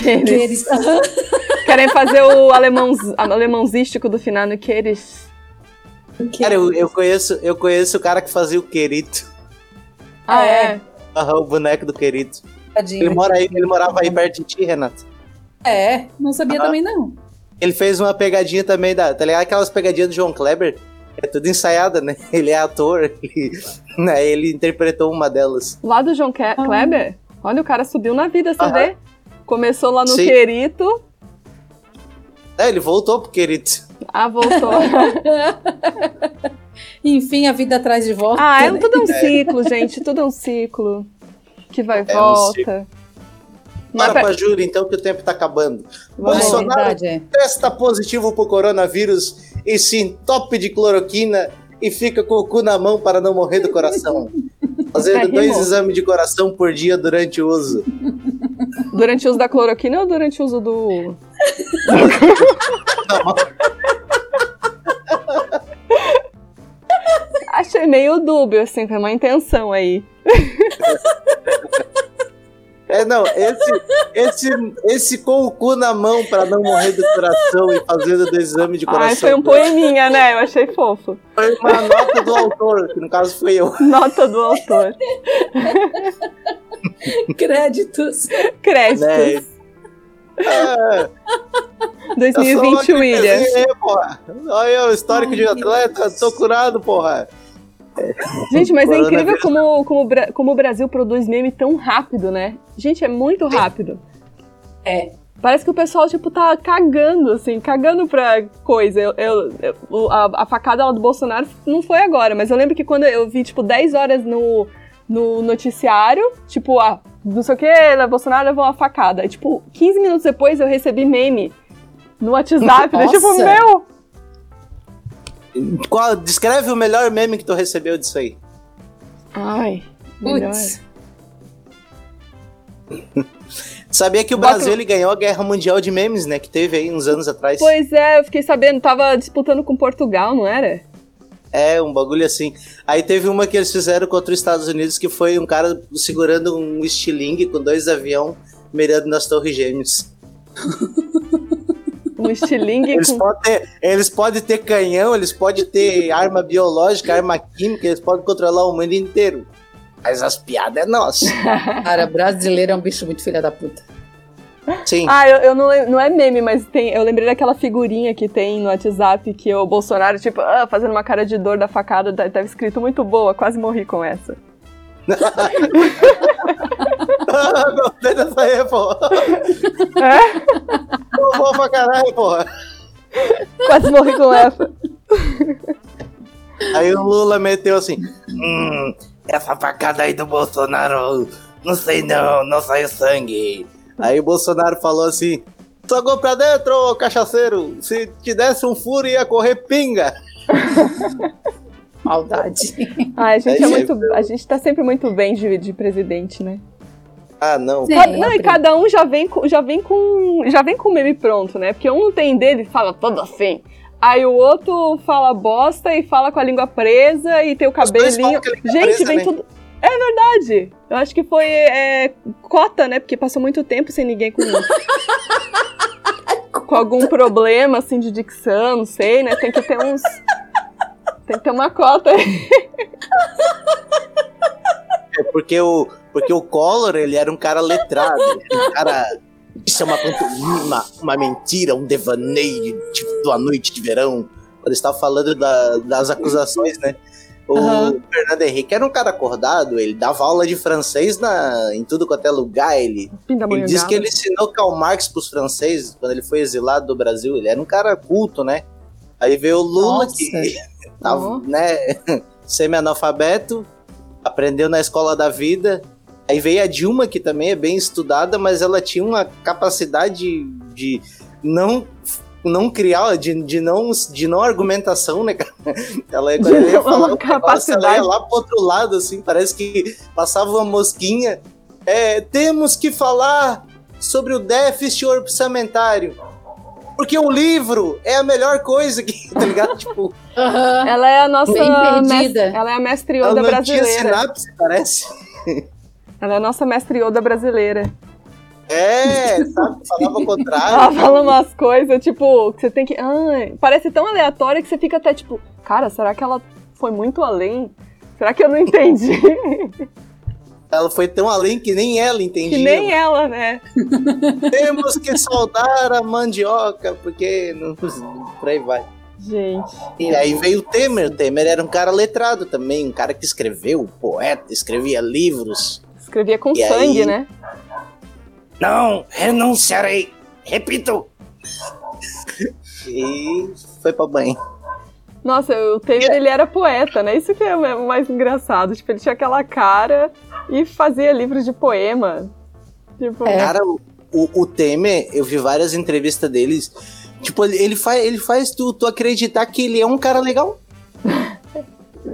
que Eles- querem fazer o alemão, alemãozístico do final no que eles. Cara, eu, eu conheço, eu conheço o cara que fazia o Querito. Ah, É. é? Aham, o boneco do Querito. Tadinho. Ele, mora aí, ele morava aí perto de ti, Renato. É, não sabia Ah. também não. Ele fez uma pegadinha também da. Tá ligado? Aquelas pegadinhas do João Kleber? É tudo ensaiada, né? Ele é ator. Ele, né? ele interpretou uma delas. Lá do João Ke- Kleber? Olha, o cara subiu na vida, você Aham. vê? Começou lá no Sim. Querito. É, ele voltou pro Querito. Ah, voltou. Enfim, a vida atrás de volta. ah, é, né? tudo é um ciclo, gente. Tudo é um ciclo. Que vai e É um volta. Mas Bora pra- pra Júlia, então, que o tempo tá acabando. É Bolsonaro verdade, é. testa positivo pro coronavírus e se entope de cloroquina e fica com o cu na mão para não morrer do coração. Fazendo É, dois exames de coração por dia durante o uso. Durante o uso da cloroquina ou durante o uso do. achei, meio dúbio, assim, foi uma intenção aí. É, não, esse, esse, esse com o cu na mão pra não morrer do coração e fazendo do exame de coração. Ai, foi um poeminha, né? Eu achei fofo. Foi uma nota do autor, que no caso fui eu. Nota do autor. Créditos. Créditos. Né? É, 2020, William. Aí, porra. Olha o histórico Ai, de atleta, tô curado, porra. Gente, mas é incrível como, como, como o Brasil produz meme tão rápido, né? Gente, é muito rápido. É. Parece que o pessoal, tipo, tá cagando, assim, cagando pra coisa. Eu, eu- eu- a, a facada lá do Bolsonaro não foi agora, mas eu lembro que quando eu vi, tipo, 10 horas no, no noticiário, tipo, ah, não sei o que, Bolsonaro levou uma facada. E, tipo, 15 minutos depois eu recebi meme no WhatsApp, né? tipo, meu, Qual, descreve o melhor meme que tu recebeu disso aí. Ai, melhor. Putz. Sabia que o Bota- Brasil ele ganhou a Guerra Mundial de Memes, né? Que teve aí uns anos atrás. Pois é, eu fiquei sabendo, tava disputando com Portugal, não era? É, um bagulho assim. Aí teve uma que eles fizeram contra os Estados Unidos, que foi um cara segurando um estilingue com dois aviões mirando nas torres gêmeas. Um estilingue Eles com... podem, ter, eles podem ter canhão, eles podem ter arma biológica, arma química, eles podem controlar o mundo inteiro. Mas as piadas é nossa. Cara, brasileiro é um bicho muito filha da puta. Sim. Ah, eu, eu não, não é meme, mas tem, eu lembrei daquela figurinha que tem no WhatsApp que o Bolsonaro, tipo, ah, fazendo uma cara de dor da facada, tá- tava escrito muito boa, quase morri com essa. Ah, Gostei dessa aí, pô. É? Pô, Bom pra caralho, porra. Quase morri com essa. Aí o Lula meteu assim: Hum, essa facada aí do Bolsonaro, não sei não, não saiu sangue. Aí o Bolsonaro falou assim: Jogou pra dentro, ô cachaceiro. Se te desse um furo, ia correr pinga. Maldade. Ai, a gente, é muito, a gente tá sempre muito bem de, de presidente, né? Ah, não. Sim. Cada- não, e cada um já vem, com, já vem com. Já vem com o meme pronto, né? Porque um não tem dele e fala todo assim. Aí o outro fala bosta e fala com a língua presa e tem o cabelinho. Gente, presa, vem né? tudo. É verdade. Eu acho que foi é, cota, né? Porque passou muito tempo sem ninguém com. com algum problema, assim, de dicção, não sei, né? Tem que ter uns. Tem que ter uma cota aí. É porque o, porque o Collor, ele era um cara letrado. um cara. Isso é uma pantomima, uma mentira, um devaneio tipo, da noite de verão. Quando estava falando da- das acusações, né? O Aham. Fernando Henrique era um cara acordado, ele dava aula de francês na, em tudo quanto é lugar. Ele, ele disse que ele ensinou Karl Marx pros franceses quando ele foi exilado do Brasil. Ele era um cara culto, né? Aí veio o Lula, Nossa. que tava, Ó. né, semi-analfabeto, aprendeu na escola da vida. Aí veio a Dilma, que também é bem estudada, mas ela tinha uma capacidade de não não criar, de, de, não, de não argumentação, né, cara? Ela, quando ela ia Uma falar um negócio, ela ia capacidade. lá pro outro lado, assim, parece que passava uma mosquinha. É, temos que falar sobre o déficit orçamentário. Porque o livro é a melhor coisa que, tá ligado? Tipo. Ela é a nossa. Bem perdida. Ela é a mestre ela Yoda não tinha brasileira. sinapse, parece. Ela é a nossa mestre Yoda brasileira. É, sabe? Falava o Ela contrário. fala umas coisas, tipo, que você tem que. Ah, parece tão aleatório que você fica até tipo, cara, será que ela foi muito além? Será que eu não entendi? Ela foi tão além que nem ela entendia. que nem ela, né? Temos que saudar a mandioca, porque não, por aí vai. Gente. E aí veio o Temer. O Temer era um cara letrado também, um cara que escreveu, poeta, escrevia livros. Escrevia com E sangue, aí? né? Não, renunciarei. Repito. E foi pra banho. Nossa, o Taylor, ele era poeta, né? Isso que é o mais engraçado. Tipo, ele tinha aquela cara e fazia livros de poema. Tipo, É. Cara, o, o, o Temer, eu vi várias entrevistas deles. Tipo, ele, ele faz, ele faz tu, tu acreditar que ele é um cara legal.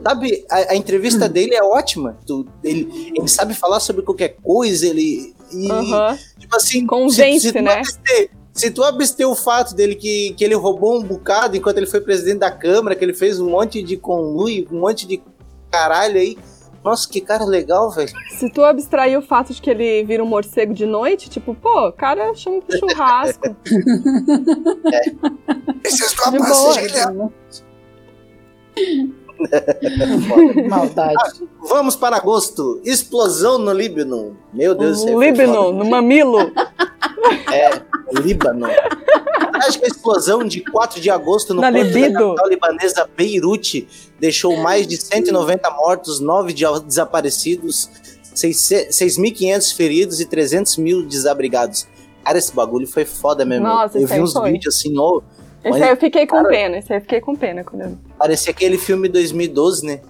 Sabe, a, a entrevista dele é ótima. Tu, ele, ele sabe falar sobre qualquer coisa, ele. E, aham. tipo assim, Convence, se, se né? abster- se tu abster o fato dele que, que ele roubou um bocado enquanto ele foi presidente da Câmara, que ele fez um monte de conluio, um monte de caralho aí. Nossa, que cara legal, velho. Se tu abstrair o fato de que ele vira um morcego de noite, tipo, pô, o cara chama pro churrasco. Esses de copos boa. chilham. Maldade. Vamos para agosto. Explosão no Líbano. Meu Deus do céu. Líbano, foda. no mamilo. É, Líbano. Acho que a explosão de 4 de agosto no Na porto da capital libanesa Beirute deixou mais de 190 mortos, 9 de desaparecidos, 6.500 feridos e 300 mil desabrigados. Cara, esse bagulho foi foda mesmo. Nossa, eu vi uns foi. vídeos assim, ó, Esse aí eu fiquei com cara. pena, esse aí eu fiquei com pena quando eu... parecia aquele filme 2012, né?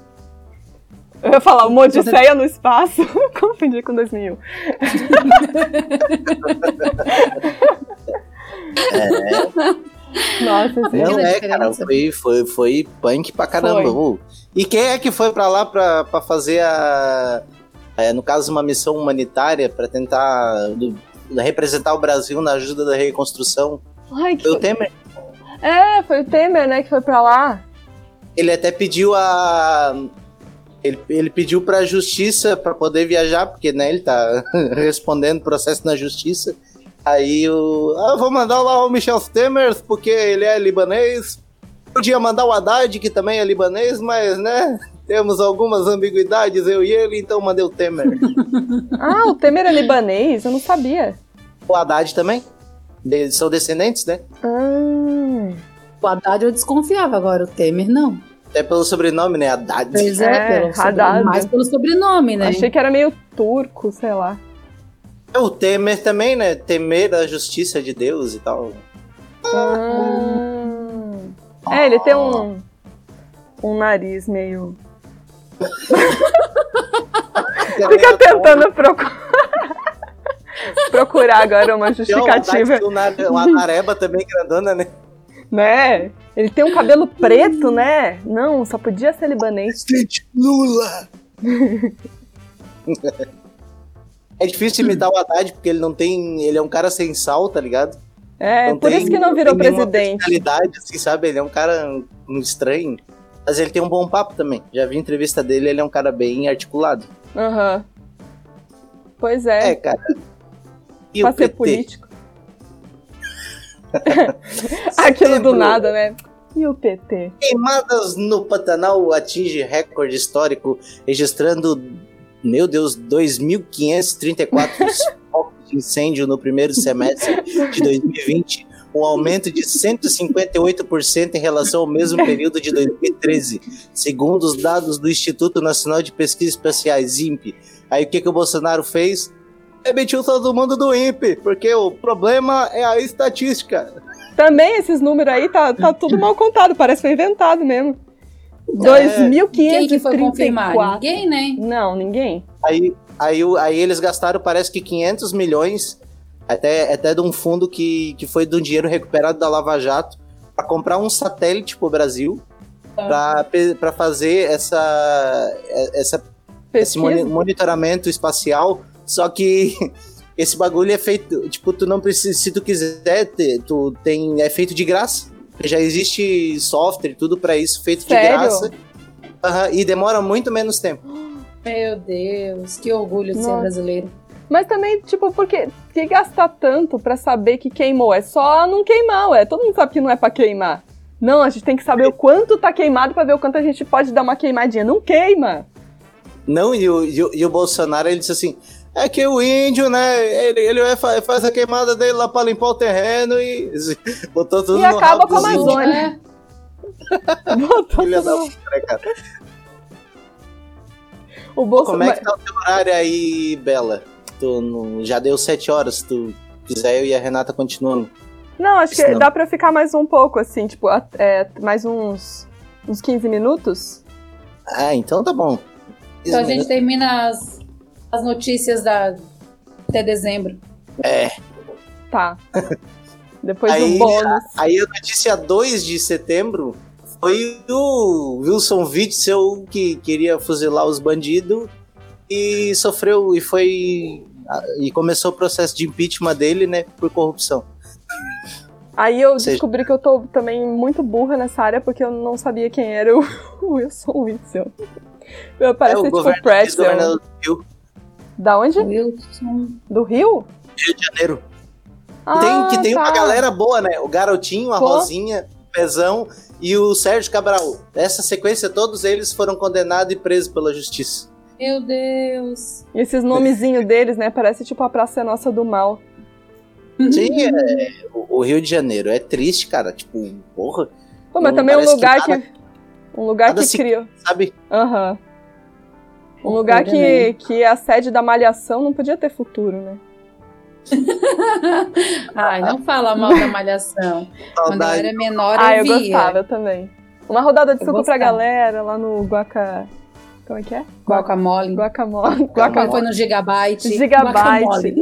Eu ia falar, uma odisseia no espaço. Confundi com 2001. Nossa, esse Não é, diferença. cara, foi, foi, foi punk pra caramba. Foi. E quem é que foi pra lá pra, pra fazer a. é, no caso, uma missão humanitária pra tentar do- representar o Brasil na ajuda da reconstrução? Ai, que... Foi o Temer. É, foi o Temer, né, que foi pra lá. Ele até pediu a. Ele, ele pediu pra justiça pra poder viajar, porque né, ele tá respondendo processo na justiça. Aí o. Ah, vou mandar lá o Michel Temer, porque ele é libanês. Podia mandar o Haddad, que também é libanês, mas né. Temos algumas ambiguidades, eu e ele, então mandei o Temer. Ah, o Temer é libanês? Eu não sabia. o Haddad também. De- são descendentes, né? Ah, O Haddad eu desconfiava, agora o Temer não. Até pelo sobrenome, né? Haddad. Pois é, É, pelo Haddad. sobrenome, mais pelo sobrenome, né? achei que era meio turco, sei lá. O Temer também, né? Temer a justiça de Deus e tal. Ah. É, ele tem um, um nariz meio. Fica tentando procurar. procurar agora uma justificativa, uma, uma nareba também grandona, né? Né? Ele tem um cabelo preto, né? Não, só podia ser libanês. Presidente Lula! é difícil imitar o Haddad porque ele não tem. Ele é um cara sem sal, tá ligado? É, Não por tem- isso que não virou tem nenhuma presidente. personalidade, assim, sabe? Ele é um cara um estranho. Mas ele tem um bom papo também. Já vi entrevista dele, ele é um cara bem articulado. Aham. Pois É, é, cara. E pra o ser PT? Aquilo do nada, né? E o PT? Queimadas no Pantanal atinge recorde histórico, registrando, meu Deus, 2.534 focos de incêndio no primeiro semestre de 2020, um aumento de 158% em relação ao mesmo período de 2013, segundo os dados do Instituto Nacional de Pesquisas Espaciais, INPE. Aí o que, que o Bolsonaro fez? Demitiu todo mundo do INPE, porque o problema é a estatística. Também esses números aí tá, tá tudo mal contado, parece que foi inventado mesmo. É. Quem que foi confirmar? 2.534. Ninguém, né? Não, ninguém. Aí, aí, aí eles gastaram, parece que 500 milhões, até, até de um fundo que, que foi de um dinheiro recuperado da Lava Jato, para comprar um satélite pro Brasil, Ah. para fazer essa, essa, esse monitoramento espacial. Só que esse bagulho é feito, tipo, tu não precisa, se tu quiser, tu tem, é feito de graça. Já existe software e tudo para isso, feito de Sério? graça. Aham, e demora muito menos tempo. Meu Deus, que orgulho de ser brasileiro. Mas também, tipo, porque que gastar tanto pra saber que queimou? É só não queimar, ué. Todo mundo sabe que não é pra queimar. Não, a gente tem que saber o quanto tá queimado pra ver o quanto a gente pode dar uma queimadinha. Não queima! Não, e o, e o, e o Bolsonaro, ele disse assim, é que o índio, né, ele, ele faz a queimada dele lá pra limpar o terreno e botou tudo E no acaba rabo com a. Amazônia. É, Botou Filha da tudo- puta, né, cara? O Como é que tá o teu horário aí, Bela? Tu não- já deu sete horas, se tu quiser, eu e a Renata continuando. Não, acho que dá pra ficar mais um pouco, assim, tipo, é, mais uns, uns 15 minutos. Ah, então tá bom. então a gente termina as, as notícias da, até dezembro. É, Tá. Depois Aí- do bônus. aí a notícia 2 de setembro foi o Wilson Witzel que queria fuzilar os bandidos e sofreu e foi e começou o processo de impeachment dele, né, por corrupção. Aí eu seja- descobri que eu tô também muito burra nessa área porque eu não sabia quem era o Wilson Witzel. Meu, Parece é o tipo pretzel. Da onde? Wilson. Do Rio? Rio de Janeiro. Ah, tem, que tem uma tá. galera boa, né? O Garotinho, a Pô. Rosinha, o Pezão e o Sérgio Cabral. Essa sequência, todos eles foram condenados e presos pela justiça. Meu Deus. E esses nomezinhos deles, né? Parece tipo a Praça é Nossa do Mal. Sim, é, o, Rio de Janeiro é triste, cara. Tipo, porra, Pô, mas Não, também é um que lugar nada- que. Um lugar que se- criou. sabe? Aham. Um lugar que, né? que a sede da malhação não podia ter futuro, né? Ai, não fala mal da malhação. Quando eu era menor, ah, eu eu via. gostava eu também. Uma rodada de Eu suco pra gostava. galera lá no Guaca. Como é que é? Guacamole. Guacamole. Guacamole. foi no Gigabyte. Gigabyte.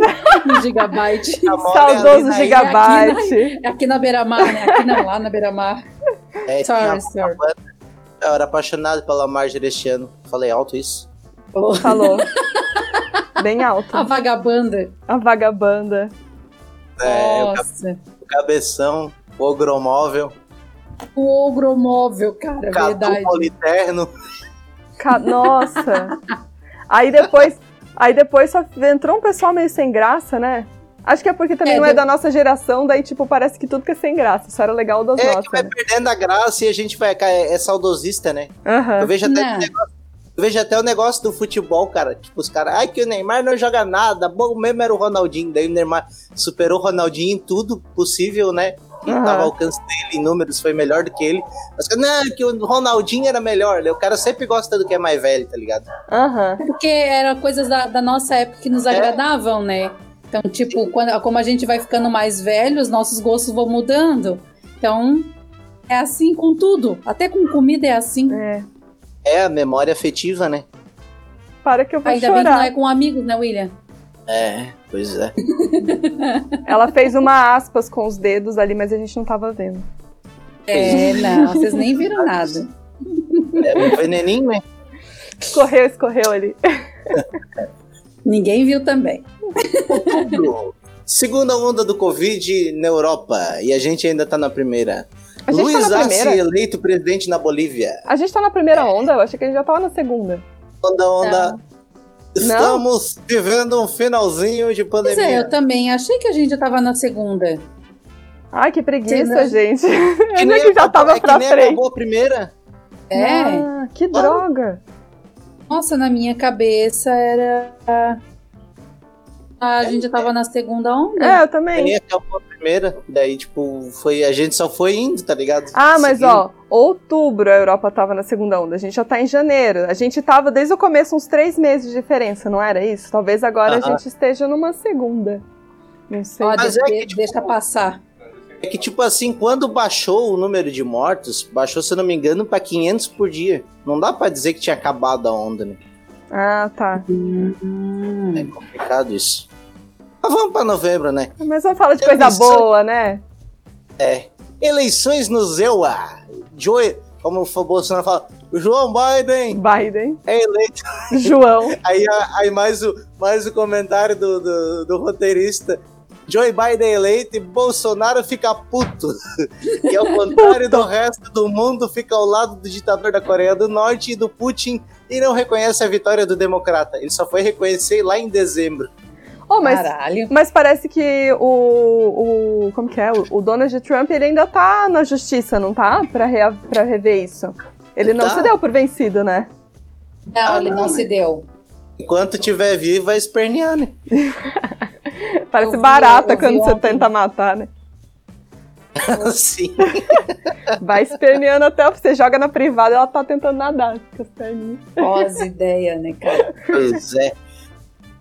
No Gigabyte. A mole ali Saudoso na- Gigabyte. Aqui na beira-mar, né? Aqui não, lá na beira-mar. É, Sorry, sorry. Eu era apaixonado pela Marjorie este ano. Falei alto isso. Falou. Bem alto. A vagabanda. A vagabanda. É, o Nossa. o cabeção, o ogromóvel, O ogromóvel, cara, o catu verdade. politerno. Ca- Nossa. Aí depois. Aí depois só entrou um pessoal meio sem graça, né? Acho que é porque também É, não é deu- da nossa geração, daí, tipo, parece que tudo que é sem graça. Isso era legal das É que nossas, vai né? perdendo a graça e a gente vai. É, é saudosista, né? Eu Aham. vejo até Não. o negócio. Eu vejo até o negócio do futebol, cara. Tipo, os caras, ai que o Neymar não joga nada. Bom mesmo era o Ronaldinho. Daí o Neymar superou o Ronaldinho em tudo possível, né? E Aham. tava ao alcance dele em números, foi melhor do que ele. Mas, não, que o Ronaldinho era melhor. O cara sempre gosta do que é mais velho, tá ligado? Aham. Porque eram coisas da, da nossa época que nos É. agradavam, né? Então, tipo, quando, como a gente vai ficando mais velho, os nossos gostos vão mudando. Então, é assim com tudo. Até com comida é assim. É. É a memória afetiva, né? Para que eu vou Ainda bem que não chorar. é com amigos, né, William? É, pois é. Ela fez uma aspas com os dedos ali, mas a gente não tava vendo. É, não, vocês nem viram nada. É um veneninho, né? Escorreu, escorreu ali. Ninguém viu também. Outubro. Segunda onda do Covid na Europa. E a gente ainda tá na primeira. A gente Luiz tá na Arce primeira. eleito presidente na Bolívia. A gente tá na primeira onda? Eu achei que a gente já tava na segunda. Onda, onda. Não. Estamos vivendo um finalzinho de Pois pandemia. é, eu também. Achei que a gente já tava na segunda. Ai, que preguiça, Sim, né? gente. Que nem que já tava é pra que nem frente. acabou a primeira. É. Ah, que droga. Nossa, na minha cabeça era. A gente já tava na segunda onda. É, eu Que também. A primeira. Daí, tipo, foi, a gente só foi indo, tá ligado? Ah, mas Seguindo. ó, outubro a Europa tava na segunda onda. A gente já tá em janeiro. A gente tava desde o começo uns três meses de diferença, não era isso? Talvez agora a Aham. gente esteja numa segunda. Não sei. Ó, Mas de- é que, tipo, deixa passar. É que, tipo assim, quando baixou o número de mortos, baixou, se eu não me engano, pra 500 por dia. Não dá pra dizer que tinha acabado a onda, né? Ah, tá. Hum. É complicado isso. Mas vamos pra novembro, né? Mas vamos falar de Eu coisa boa, né? É. Eleições no Zewa. Joe, como o Bolsonaro fala, João Biden Biden, é eleito. João. Aí, aí mais, o, mais o comentário do, do, do roteirista. Joe Biden é eleito e Bolsonaro fica puto. E ao contrário do resto do mundo, fica ao lado do ditador da Coreia do Norte e do Putin e não reconhece a vitória do democrata. Ele só foi reconhecer lá em dezembro. Oh, mas, Caralho. mas parece que o, o. Como que é? O, o Donald Trump ele ainda tá na justiça, não tá? Pra, rea, pra rever isso. Ele não Tá. se deu por vencido, né? Não, ele não se deu. Enquanto tiver vivo, vai espernear, né? Parece vi- barata quando você ontem. tenta matar, né? Sim. Vai esperneando até você joga na privada ela tá tentando nadar com as perninhas. Pós ideia, né, cara? Pois é.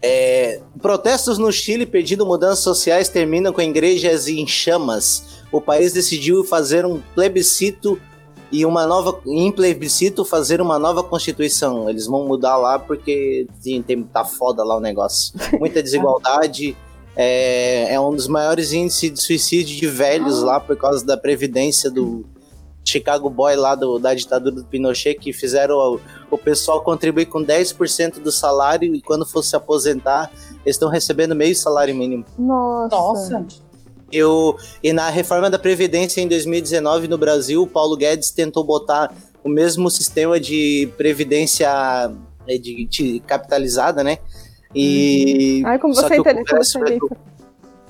É, Protestos no Chile pedindo mudanças sociais terminam com igrejas em chamas. O país decidiu fazer um plebiscito e uma nova em plebiscito fazer uma nova constituição. Eles vão mudar lá porque sim, tem, tá foda lá o negócio. Muita desigualdade. É, é um dos maiores índices de suicídio de velhos lá por causa da previdência do Chicago Boy lá do- da ditadura do Pinochet que fizeram o, o pessoal contribuir com 10% do salário e quando for se aposentar, eles estão recebendo meio salário mínimo. Nossa. Nossa. Eu, e na reforma da Previdência em 2019 no Brasil, o Paulo Guedes tentou botar o mesmo sistema de previdência é, de, de capitalizada, né? E. Ai, como só você é inteligente.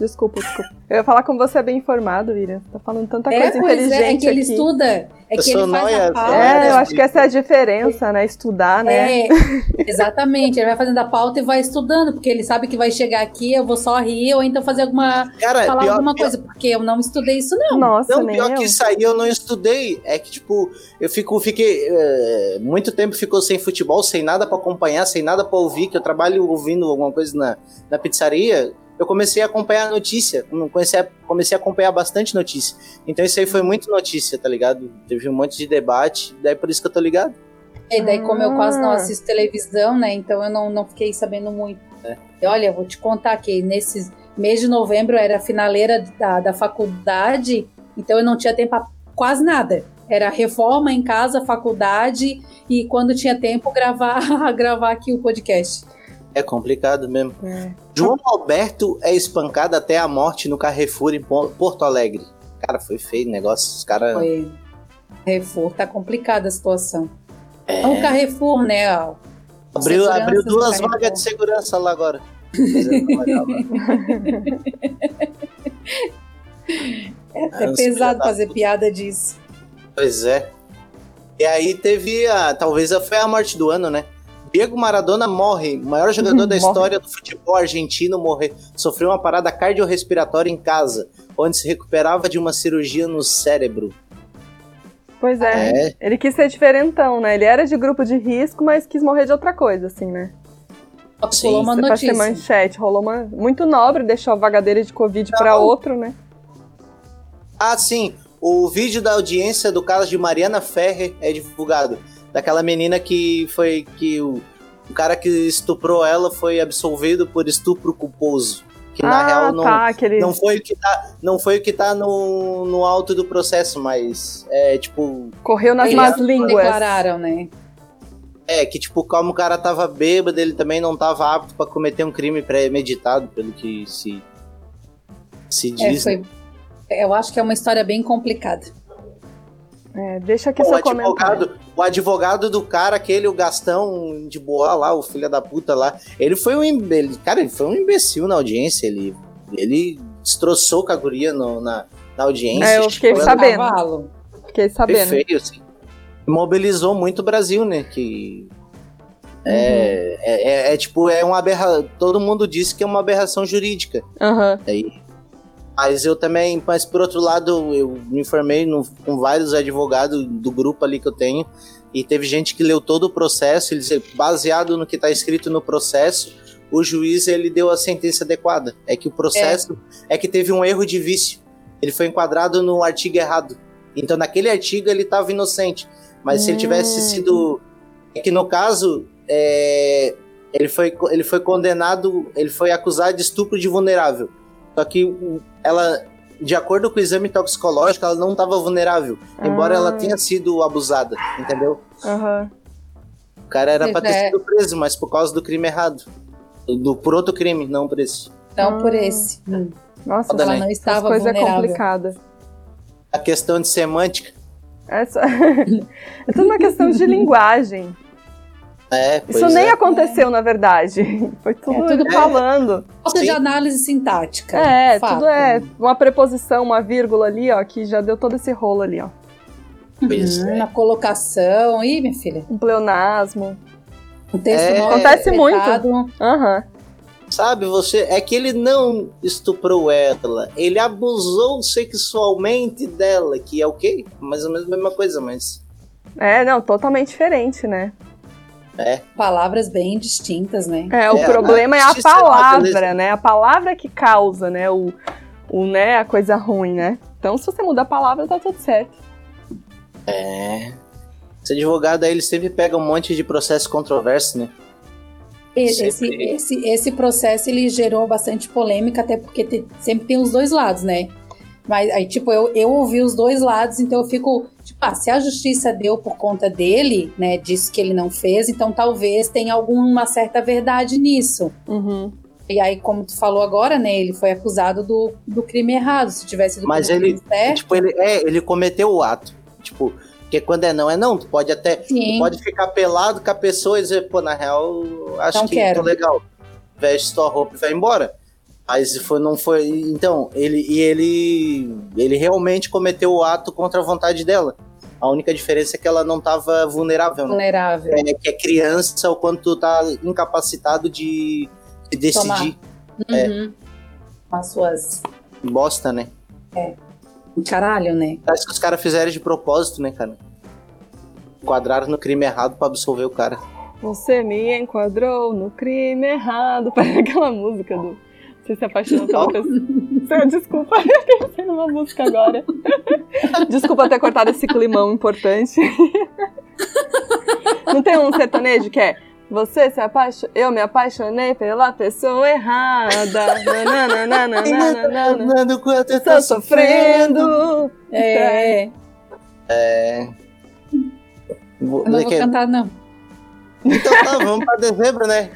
Desculpa, desculpa. Eu ia falar como você é bem informado, Irian. Tá falando tanta É, coisa pois é, é inteligente que ele aqui. estuda. É Eu que ele faz a pauta. É, eu acho que essa é a diferença, né? Estudar, né? É, exatamente. Ele vai fazendo a pauta e vai estudando, porque ele sabe que vai chegar aqui, eu vou só rir ou então fazer alguma. Cara, falar pior, alguma pior- coisa, porque eu não estudei isso, não. Nossa, Não, nem pior eu. que isso aí eu não estudei. É que, tipo, eu fico, fiquei. é, muito tempo ficou sem futebol, sem nada pra acompanhar, sem nada pra ouvir, que eu trabalho ouvindo alguma coisa na, na pizzaria. Eu comecei a acompanhar a notícia. Comecei a, comecei a acompanhar bastante notícia. Então isso aí foi muito notícia, tá ligado? Teve um monte de debate, daí por isso que eu tô ligado. E daí, como eu quase não Ah. assisto televisão, né? Então eu não, não fiquei sabendo muito. E olha, eu vou te contar que nesse mês de novembro era a finaleira da, da faculdade, então eu não tinha tempo pra quase nada. Era reforma em casa, faculdade e quando tinha tempo gravar, gravar aqui o podcast. É complicado mesmo. É. João Alberto é espancado até a morte no Carrefour em Po- Porto Alegre. Cara, foi feio o negócio. Os caras. Foi Carrefour, tá complicada a situação. É. É um Carrefour, né? ó. Abriu, abriu duas vagas de segurança lá agora. É até os pesado fazer puta. piada disso. pois é. E aí teve a. Talvez foi a morte do ano, né? Diego Maradona morre, o maior jogador da história do futebol argentino, morre, sofreu uma parada cardiorrespiratória em casa, onde se recuperava de uma cirurgia no cérebro. Pois é. É, Ele quis ser diferentão, né? Ele era de grupo de risco, mas quis morrer de outra coisa, assim, né? Sim, rolou uma ser notícia. manchete. Rolou uma. Muito nobre, deixou a vaga dele de Covid pra Não. outro, né? Ah, sim. O vídeo da audiência do caso de Mariana Ferrer é divulgado. Daquela menina que foi. que o, o cara que estuprou ela foi absolvido por estupro culposo. Que na ah, real não, tá. Aquele... não foi o que tá, não foi o que tá no, no alto do processo, mas é tipo. Correu nas Eles más línguas. declararam, né? É, que tipo, como o cara tava bêbado, ele também não tava apto pra cometer um crime premeditado, pelo que se. se É, diz. né? foi, eu acho que é uma história bem complicada. É, deixa aqui o seu comentário. advogado, o advogado do cara, aquele, o Gastão de Boa lá, o filho da puta lá, ele foi um imbe- ele, cara, ele foi um imbecil na audiência, ele, ele destroçou com a guria no- na, na audiência. É, eu fiquei Foi sabendo. Cavalo. Fiquei sabendo. feio, assim. Mobilizou muito o Brasil, né, que... É, é, é- é tipo, é uma aberração. Todo mundo disse que é uma aberração jurídica. Aham. Aí, mas eu também, mas por outro lado, eu me informei no- com vários advogados do grupo ali que eu tenho, e teve gente que leu todo o processo, eles, baseado no que está escrito no processo, o juiz ele deu a sentença adequada. É que o processo é, que teve um erro de vício. Ele foi enquadrado no artigo errado. Então naquele artigo ele estava inocente, mas se ele tivesse Hum. sido é que no caso é, ele foi ele foi condenado, ele foi acusado de estupro de vulnerável. Só que ela, de acordo com o exame toxicológico, ela não estava vulnerável, embora Ah. ela tenha sido abusada, entendeu? Aham. O cara era para ter É. sido preso, mas por causa do crime errado. Do, por outro crime, não por esse. Então, por Ah. esse. Hum. Nossa, Ela né? não essas estava coisas é vulnerável. complicada. A questão de semântica. Essa... é tudo uma questão de linguagem. É, Isso nem é. aconteceu, na verdade. Foi tudo, É, tudo- falando. Falta de análise sintática. É, Fato. tudo é uma preposição, uma vírgula ali, ó, que já deu todo esse rolo ali, ó. Pois Hum, é. Na colocação. Ih, minha filha. Um pleonasmo. O texto É, mal acontece interpretado. Aham. Sabe, você. É que ele não estuprou ela, ele abusou sexualmente dela, que é o quê? Mais ou menos a mesma coisa, mas. É, não, totalmente diferente, né? Palavras bem distintas, né? É, o É, problema é a justiça é uma palavra, né? A palavra que causa, né? O, o, né, a coisa ruim, né? Então, se você mudar a palavra, tá tudo certo. É. Esse advogado aí, ele sempre pega um monte de processo controverso, né? Esse, Sempre. esse, esse processo ele gerou bastante polêmica, até porque te- sempre tem os dois lados, né? Mas aí, tipo, eu, eu ouvi os dois lados, então eu fico, tipo, ah, se a justiça deu por conta dele, né, disse que ele não fez, então talvez tenha alguma certa verdade nisso. Uhum. E aí, como tu falou agora, né, ele foi acusado do, do crime errado. Se tivesse do Mas crime ele- certo, Tipo, ele, é, ele cometeu o ato. Tipo, Porque quando é não, é não. Tu pode até. Tu pode ficar pelado com a pessoa e dizer, pô, na real, acho Não que quero. tô legal. Veste tua roupa e vai embora. Mas foi, não foi. Então, ele, e ele, ele realmente cometeu o ato contra a vontade dela. A única diferença é que ela não tava vulnerável, né? Vulnerável. É, que é criança ou quando tu tá incapacitado de, de decidir. É. Uhum. Com as suas. Bosta, né? Caralho, né? Acho que os caras fizeram de propósito, né, cara? Enquadraram no crime errado pra absolver o cara. Você me enquadrou no crime errado. Parece aquela música do. Você se apaixonou pela pessoa. Desculpa, eu pensei numa música agora. Desculpa ter cortado esse climão importante. Não tem um sertanejo que é. Você se apaixonou. Eu me apaixonei pela pessoa errada. Nananana. Quanto eu Tô tô sofrendo. É. Eu não vou cantar, não. Então tá, vamos pra dezembro, né?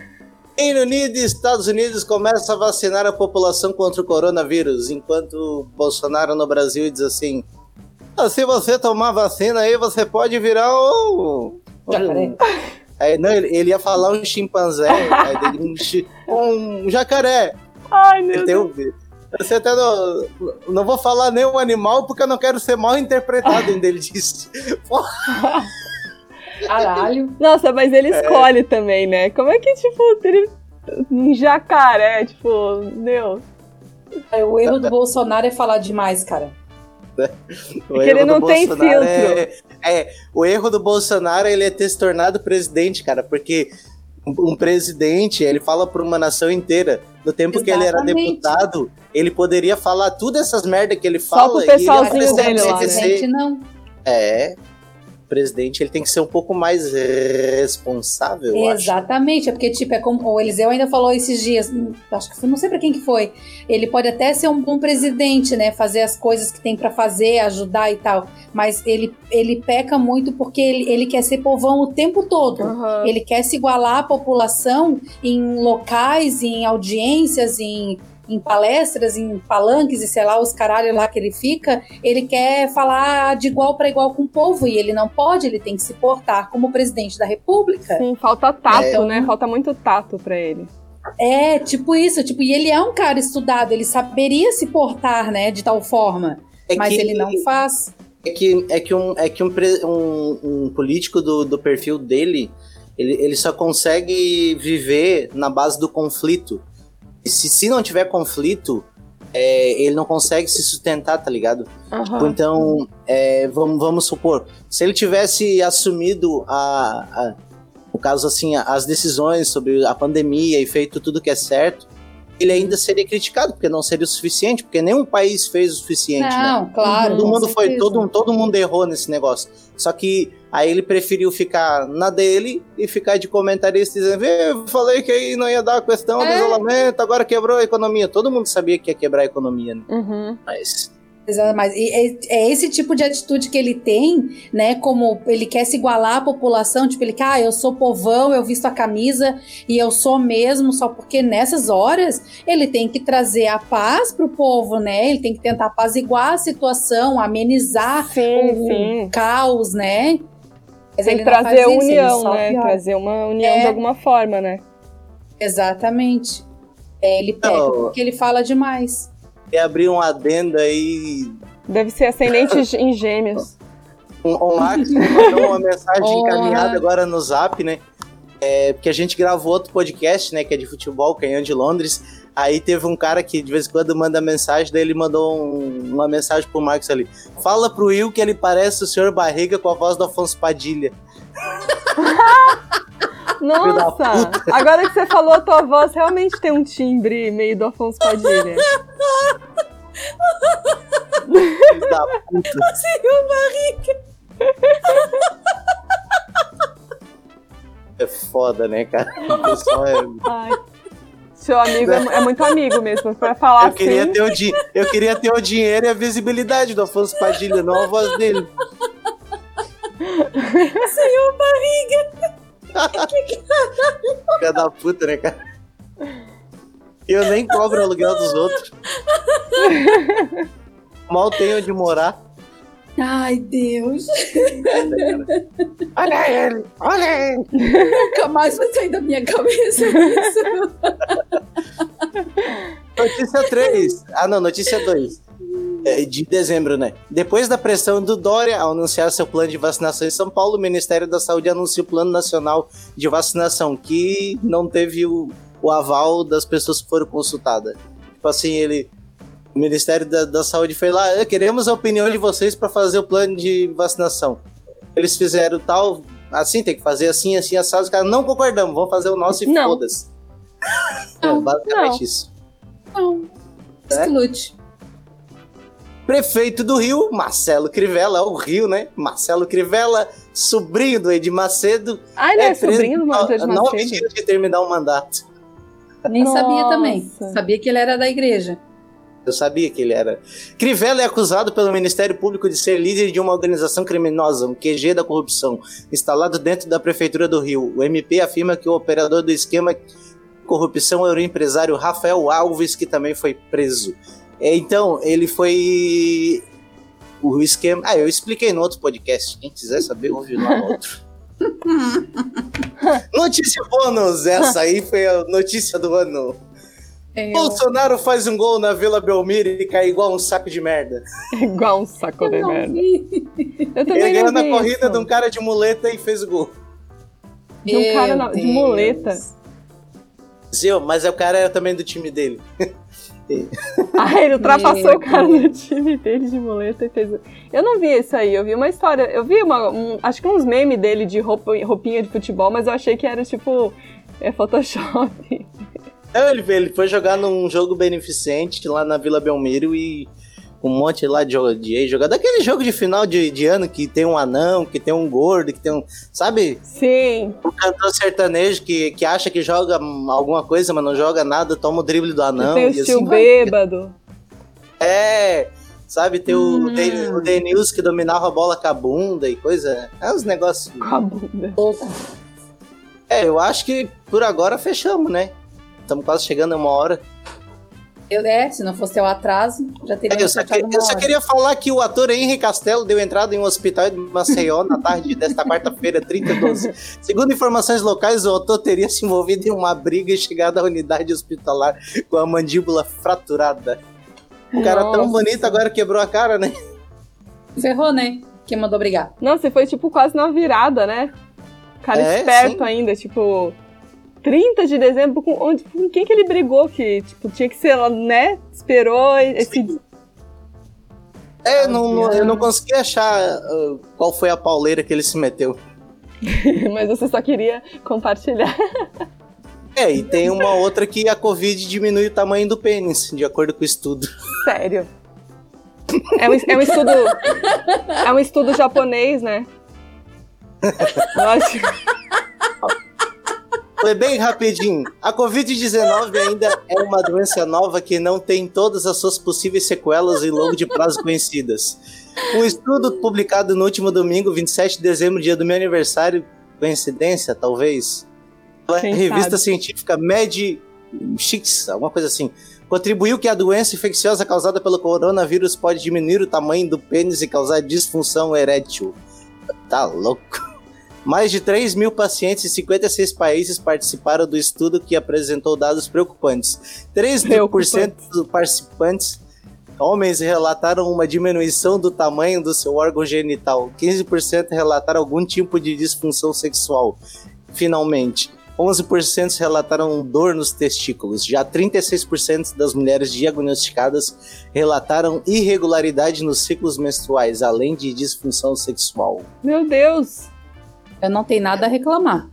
Reino Unido e Estados Unidos começam a vacinar a população contra o coronavírus, enquanto Bolsonaro no Brasil diz assim: "Ah, se você tomar vacina aí, você pode virar um. Jacaré. Aí, não, ele, ele ia falar um chimpanzé, um, chi- um jacaré. Ai, meu Deus. um- Você até não, não vou falar nenhum animal porque eu não quero ser mal interpretado, ainda ele disse. Caralho. Nossa, mas ele escolhe também, né? Como é que, tipo, ele. Um jacaré, tipo, meu. O erro do Bolsonaro é falar demais, cara. O que ele não tem Bolsonaro filtro. É, é, o erro do Bolsonaro ele é ter se tornado presidente, cara, porque um, presidente, ele fala por uma nação inteira. No tempo que ele era Exatamente. deputado, ele poderia falar tudo essas merda que ele Só fala pro e ele ia pessoalzinho dele lá, né? não. É. Presidente ele tem que ser um pouco mais responsável, eu acho. Exatamente, é porque, tipo, é como o Eliseu ainda falou esses dias, hum, acho que foi, não sei pra quem que foi. Ele pode até ser um bom presidente, né? Fazer as coisas que tem pra fazer, ajudar e tal. Mas ele, ele peca muito porque ele, ele quer ser povão o tempo todo. Aham. Ele quer se igualar à população em locais, em audiências, em, em palestras, em palanques e sei lá, os caralho lá que ele fica. Ele quer falar de igual para igual com o povo e ele não pode, ele tem que se portar como presidente da república. Sim, falta tato, É. né? Falta muito tato pra ele. É, tipo isso, tipo, e ele é um cara estudado, ele saberia se portar, né, de tal forma, É mas que- ele não faz. É que, é que, um, é que um, um, um político do, do perfil dele, ele, ele só consegue viver na base do conflito. Se, se não tiver conflito, é, ele não consegue se sustentar, tá ligado? Aham. Então, é, vamos, vamos supor, se ele tivesse assumido a, a- no caso assim, as decisões sobre a pandemia e feito tudo que é certo, ele ainda seria criticado, porque não seria o suficiente, porque nenhum país fez o suficiente, né? Não, claro. Todo mundo foi, todo, todo mundo errou nesse negócio. Só que aí ele preferiu ficar na dele e ficar de comentarista dizendo: "Vê, eu falei que aí não ia dar a questão do É. isolamento, agora quebrou a economia. Todo mundo sabia que ia quebrar a economia, né? Uhum. Mas. Mas é, é esse tipo de atitude que ele tem, né? Como ele quer se igualar à população, tipo, ele quer, ah, eu sou povão, eu visto a camisa e eu sou mesmo, só porque nessas horas ele tem que trazer a paz pro povo, né? Ele tem que tentar apaziguar a situação, amenizar Sim, o sim. caos, né? Mas Tem ele que trazer isso, união, né? Trazer uma união É. de alguma forma, né? Exatamente. É, ele pega Não. porque ele fala demais. E abrir um adendo aí. Deve ser ascendente em gêmeos. Um, um Max mandou uma mensagem encaminhada agora no zap, né? É, porque a gente gravou outro podcast, né? Que é de futebol, Canhão de Londres. Aí teve um cara que de vez em quando manda mensagem, daí ele mandou um- uma mensagem pro Marcos ali. Fala pro Will que ele parece o senhor Barriga com a voz do Afonso Padilha. Nossa! Agora que você falou, a tua voz realmente tem um timbre meio do Afonso Padilha. Filho da puta. É foda, né, cara? O pessoal é- Ai. Seu amigo é, é muito amigo mesmo. Pra falar Eu queria, assim. ter o di... eu queria ter o dinheiro e a visibilidade do Afonso Padilha, não a voz dele. Senhor Barriga! Filha da puta, né, cara? Eu nem cobro o aluguel dos outros. Mal tenho onde morar. Ai, Deus. Olha ele! Olha ele! Nunca mais vai sair da minha cabeça isso. Notícia 3. Ah, não, notícia 2. É, de dezembro, né? Depois da pressão do Dória ao anunciar seu plano de vacinação em São Paulo, o Ministério da Saúde anunciou o Plano Nacional de Vacinação, que não teve o, o aval das pessoas que foram consultadas. Tipo assim, ele. O Ministério da, da Saúde foi lá, "Ah, queremos a opinião de vocês para fazer o plano de vacinação. Eles fizeram tal, assim, tem que fazer assim, assim, assado. Os caras não concordamos, vamos fazer o nosso e foda-se. É basicamente não. isso. Não. É? Exclute. Prefeito do Rio, Marcelo Crivella, o Rio, né? Marcelo Crivella, sobrinho do Ed Macedo, Ah, ele é, preso sobrinho do a nove Macedo. dias de terminar o mandato. Nem sabia Nossa. também. Sabia que ele era da igreja. Eu sabia que ele era. Crivella é acusado pelo Ministério Público de ser líder de uma organização criminosa, um QG da corrupção, instalado dentro da Prefeitura do Rio. O MP afirma que o operador do esquema de corrupção era o empresário Rafael Alves, que também foi preso. É, Então, ele foi. O esquema. Ah, eu expliquei no outro podcast. Quem quiser saber, ouve lá no outro. notícia bônus! Essa aí foi a notícia do ano. É, Bolsonaro faz um gol na Vila Belmiro e cai igual um saco de merda. Igual um saco de eu não merda. vi. Eu também Ele ganhou na corrida isso. de um cara de muleta e fez o gol. De um cara na- de muleta. Deus. Zio, mas o cara era também do time dele. Ah, ele ultrapassou Meu o cara no time dele de muleta e fez. Eu não vi isso aí, eu vi uma história. Eu vi uma. um- acho que uns memes dele de roupa, roupinha de futebol, mas eu achei que era tipo. É Photoshop. Não, ele, ele foi jogar num jogo beneficente lá na Vila Belmiro e um monte lá de, de jogar daquele jogo de final de, de ano que tem um anão, que tem um gordo, que tem um. Sabe? Sim. Um cantor sertanejo que, que acha que joga alguma coisa, mas não joga nada, toma o drible do anão. tem o e assim bêbado. É, sabe, tem o, Hum. Den- o Denils que dominava a bola com a bunda e coisa. É uns negócios. Com a bunda. É, eu acho que por agora fechamos, né? Estamos quase chegando a uma hora. Eu, é, se não fosse o atraso, já É, teria eu, só que- eu só queria falar que o ator Henry Castelo deu entrada em um hospital de Maceió na tarde desta quarta-feira, 30 de 12. Segundo informações locais, o ator teria se envolvido em uma briga e chegado à unidade hospitalar com a mandíbula fraturada. O cara tão Nossa. bonito agora quebrou a cara, né? Ferrou, né? Quem mandou brigar. Nossa, e foi tipo quase na virada, né? O cara É, esperto sim. ainda, tipo. 30 de dezembro, com, onde, com quem que ele brigou? Que, tipo, tinha que ser, né? Esperou esse. É, não, não- eu não consegui achar uh, qual foi a pauleira que ele se meteu. Mas você só queria compartilhar. É, e tem uma outra que a Covid diminui o tamanho do pênis, de acordo com o estudo. Sério. É um, é um estudo. É um estudo japonês, né? Eu Foi bem rapidinho. A Covid-19 ainda é uma doença nova que não tem todas as suas possíveis sequelas em longo de prazo conhecidas. Um estudo publicado no último domingo, 27 de dezembro, dia do meu aniversário, coincidência, talvez, pela Quem revista sabe? científica Med Chicks, alguma coisa assim, contribuiu que a doença infecciosa causada pelo coronavírus pode diminuir o tamanho do pênis e causar disfunção erétil. Tá louco. Mais de 3 mil pacientes em 56 países participaram do estudo que apresentou dados preocupantes. 3% Preocupantes. dos participantes homens relataram uma diminuição do tamanho do seu órgão genital. 15% relataram algum tipo de disfunção sexual. Finalmente, 11% relataram dor nos testículos. Já 36% das mulheres diagnosticadas relataram irregularidade nos ciclos menstruais, além de disfunção sexual. Meu Deus! Eu não tenho nada a reclamar.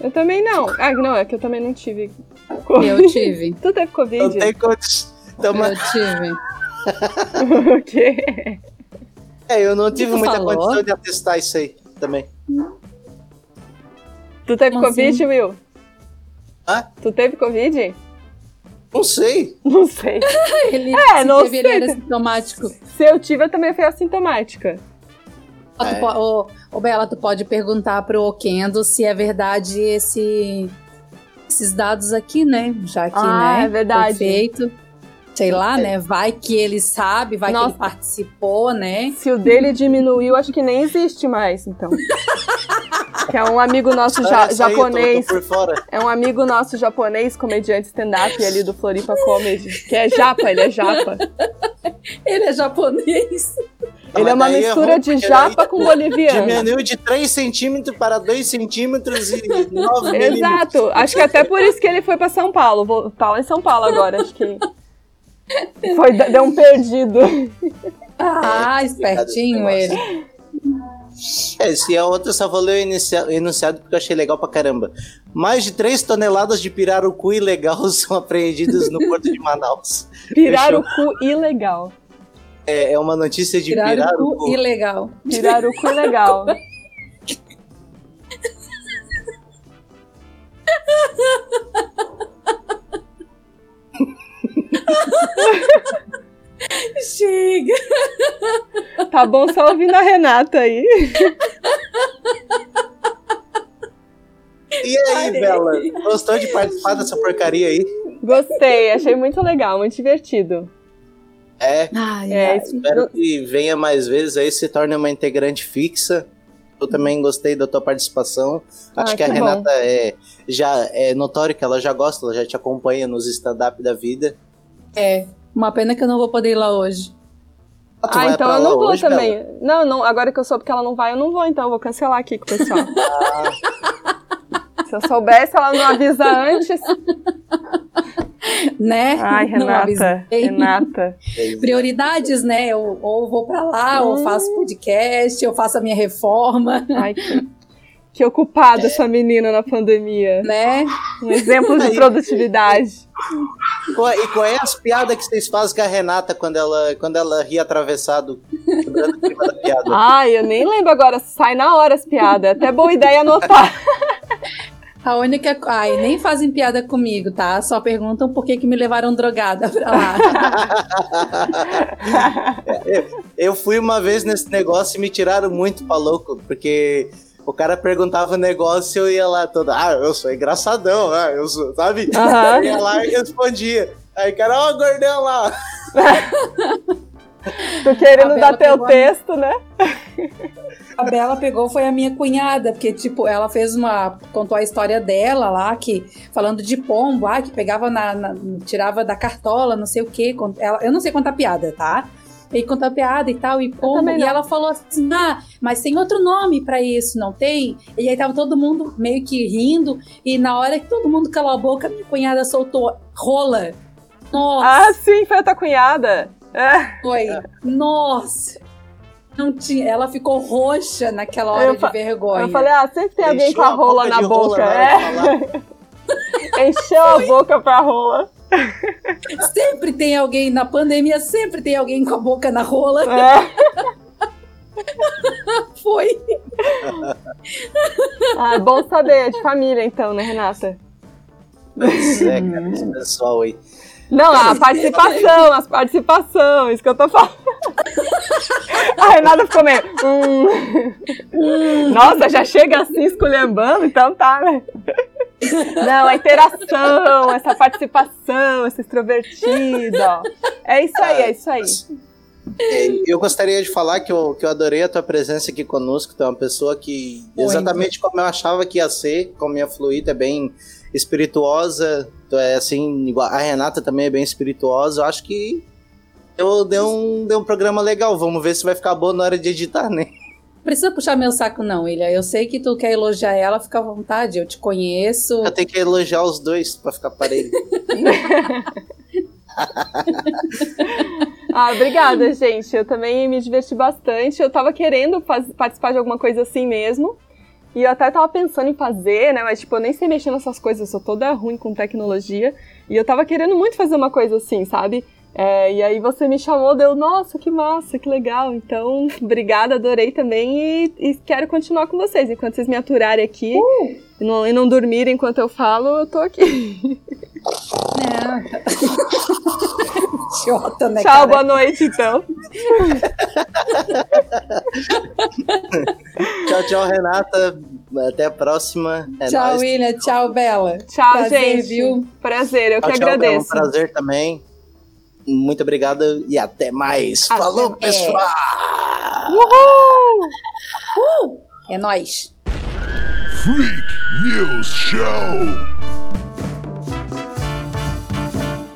Eu também não. Ah, não, é que eu também não tive. Eu Covid. tive. Tu teve Covid? Não tem condições. Tamo- Eu tive. o quê? É, eu não tive tu muita falou? condição de atestar isso aí também. Tu teve Como Covid, assim? Will? Hã? Tu teve Covid? Não sei. Não sei. Ele, É, se não teve, ele sei. era sintomático. Se eu tive, eu também fui assintomática. Tu É. po- Ô, ô, Bela, tu pode perguntar pro Okendo se é verdade esse, esses dados aqui, né? Já que, Ah, né, é verdade. foi feito. Sei lá, né? Vai que ele sabe, vai Nossa. que ele participou, né? Se o dele diminuiu, acho que nem existe mais, então. que é um amigo nosso ja- aí, tô- japonês. tô por fora. É um amigo nosso japonês, comediante stand-up ali do Floripa Comedy. Que é japa, ele é japa. Ele é japonês. Ele é uma daí mistura de japa com boliviano. Diminuiu de 3 centímetros para 2 centímetros e 9 milímetros. Exato. Acho que até por isso que ele foi pra São Paulo. Vou- Tá lá em São Paulo agora, acho que. Foi, deu um perdido. Ah, espertinho esse ele. É, se a outra só vou ler o inicia- enunciado porque eu achei legal pra caramba. Mais de 3 toneladas de pirarucu ilegal são apreendidas no porto de Manaus. Pirarucu ilegal. É, é uma notícia de pirarucu. cu ilegal. Pirarucu ilegal. Chega. Tá bom só ouvindo a Renata aí. E aí, Bela? Gostou de participar dessa porcaria aí? Gostei, achei muito legal, muito divertido. É, Ai, É, ai. espero que venha mais vezes aí, se torne uma integrante fixa. Eu também gostei da tua participação. Acho Ah, que a que Renata é já é notório que ela já gosta, ela já te acompanha nos stand-up da vida. É. Uma pena que eu não vou poder ir lá hoje. Ah, Ah, então eu não vou hoje, também. Não, não, agora que eu soube que ela não vai, eu não vou, então eu vou cancelar aqui com o pessoal. Se eu soubesse, ela não avisa antes. Né? Ai, Renata. Renata. Bela? Prioridades, né? Eu, ou vou pra lá, ou Hum. faço podcast, ou faço a minha reforma, Ai, que, que ocupada essa menina na pandemia. né? Um exemplo de produtividade. E qual é as piadas que vocês fazem com a Renata quando ela, quando ela ri atravessado? Ai, eu nem lembro agora, sai na hora as piadas. É até boa ideia anotar. A única. Ai, nem fazem piada comigo, tá? Só perguntam por que, que me levaram drogada pra lá. Eu fui uma vez nesse negócio e me tiraram muito pra louco, porque o cara perguntava o negócio e eu ia lá todo, ah, eu sou engraçadão, ah, eu sou, sabe? Aham. Eu ia lá e respondia. Aí, cara, ó, o gordão lá. Tu querendo dar teu pegou a- texto, né? A Bela pegou foi a minha cunhada, porque, tipo, ela fez uma. contou a história dela lá, que falando de pombo, ah, que pegava na. na- tirava da cartola, não sei o quê. Ela, eu não sei contar piada, tá? E contar piada e tal, e também E ela falou assim: ah, mas tem outro nome pra isso, não tem? E aí tava todo mundo meio que rindo, e na hora que todo mundo calou a boca, minha cunhada soltou rola. Nossa! Ah, sim, foi a tua cunhada. É. Foi. Nossa! Não tinha. Ela ficou roxa naquela hora Eu de vergonha. Eu falei, ah, sempre tem alguém Encheu com a rola na de rola boca. na hora é. Encheu a boca pra rola. Sempre tem alguém na pandemia, sempre tem alguém com a boca na rola. É. Foi. Ah, é bom saber, é de família então, né, Renata? É, cara, esse pessoal aí. Não, a participação, as participações, isso que eu tô falando. A Renata ficou meio. hum. Nossa, já chega assim esculhambando, então tá, né? Não, a interação, essa participação, essa extrovertida. ó. É isso aí, é isso aí. É, Eu gostaria de falar que eu, que eu adorei a tua presença aqui conosco. Tu é uma pessoa que, exatamente como eu achava que ia ser, como ia fluir, é bem espirituosa. Tu é assim, a Renata também é bem espirituosa. Eu acho que eu dei um, dei um programa legal. Vamos ver se vai ficar bom na hora de editar, né? Precisa puxar meu saco, não, Ilha. Eu sei que tu quer elogiar ela, fica à vontade. Eu te conheço. Eu tenho que elogiar os dois pra ficar parelho. Ah, obrigada, gente. Eu também me diverti bastante. Eu tava querendo participar de alguma coisa assim mesmo. E eu até tava pensando em fazer, né? Mas, tipo, eu nem sei mexer nessas coisas, eu sou toda ruim com tecnologia. E eu tava querendo muito fazer uma coisa assim, sabe? É, e aí você me chamou, deu, nossa, que massa, que legal. Então, obrigada, adorei também e, e quero continuar com vocês. Enquanto vocês me aturarem aqui e, não, e não dormirem enquanto eu falo, eu tô aqui. É. Idiota, né, Tchau, cara? boa noite, então. tchau, tchau, Renata. Até a próxima. É Tchau, nóis. William. Tchau, Bela. Tchau, Prazer, gente. viu? Prazer, eu Tchau, que tchau, Bela. Um agradeço. prazer também. Muito obrigado e até mais. Até Falou, mais. pessoal! É nóis. Freak News Show.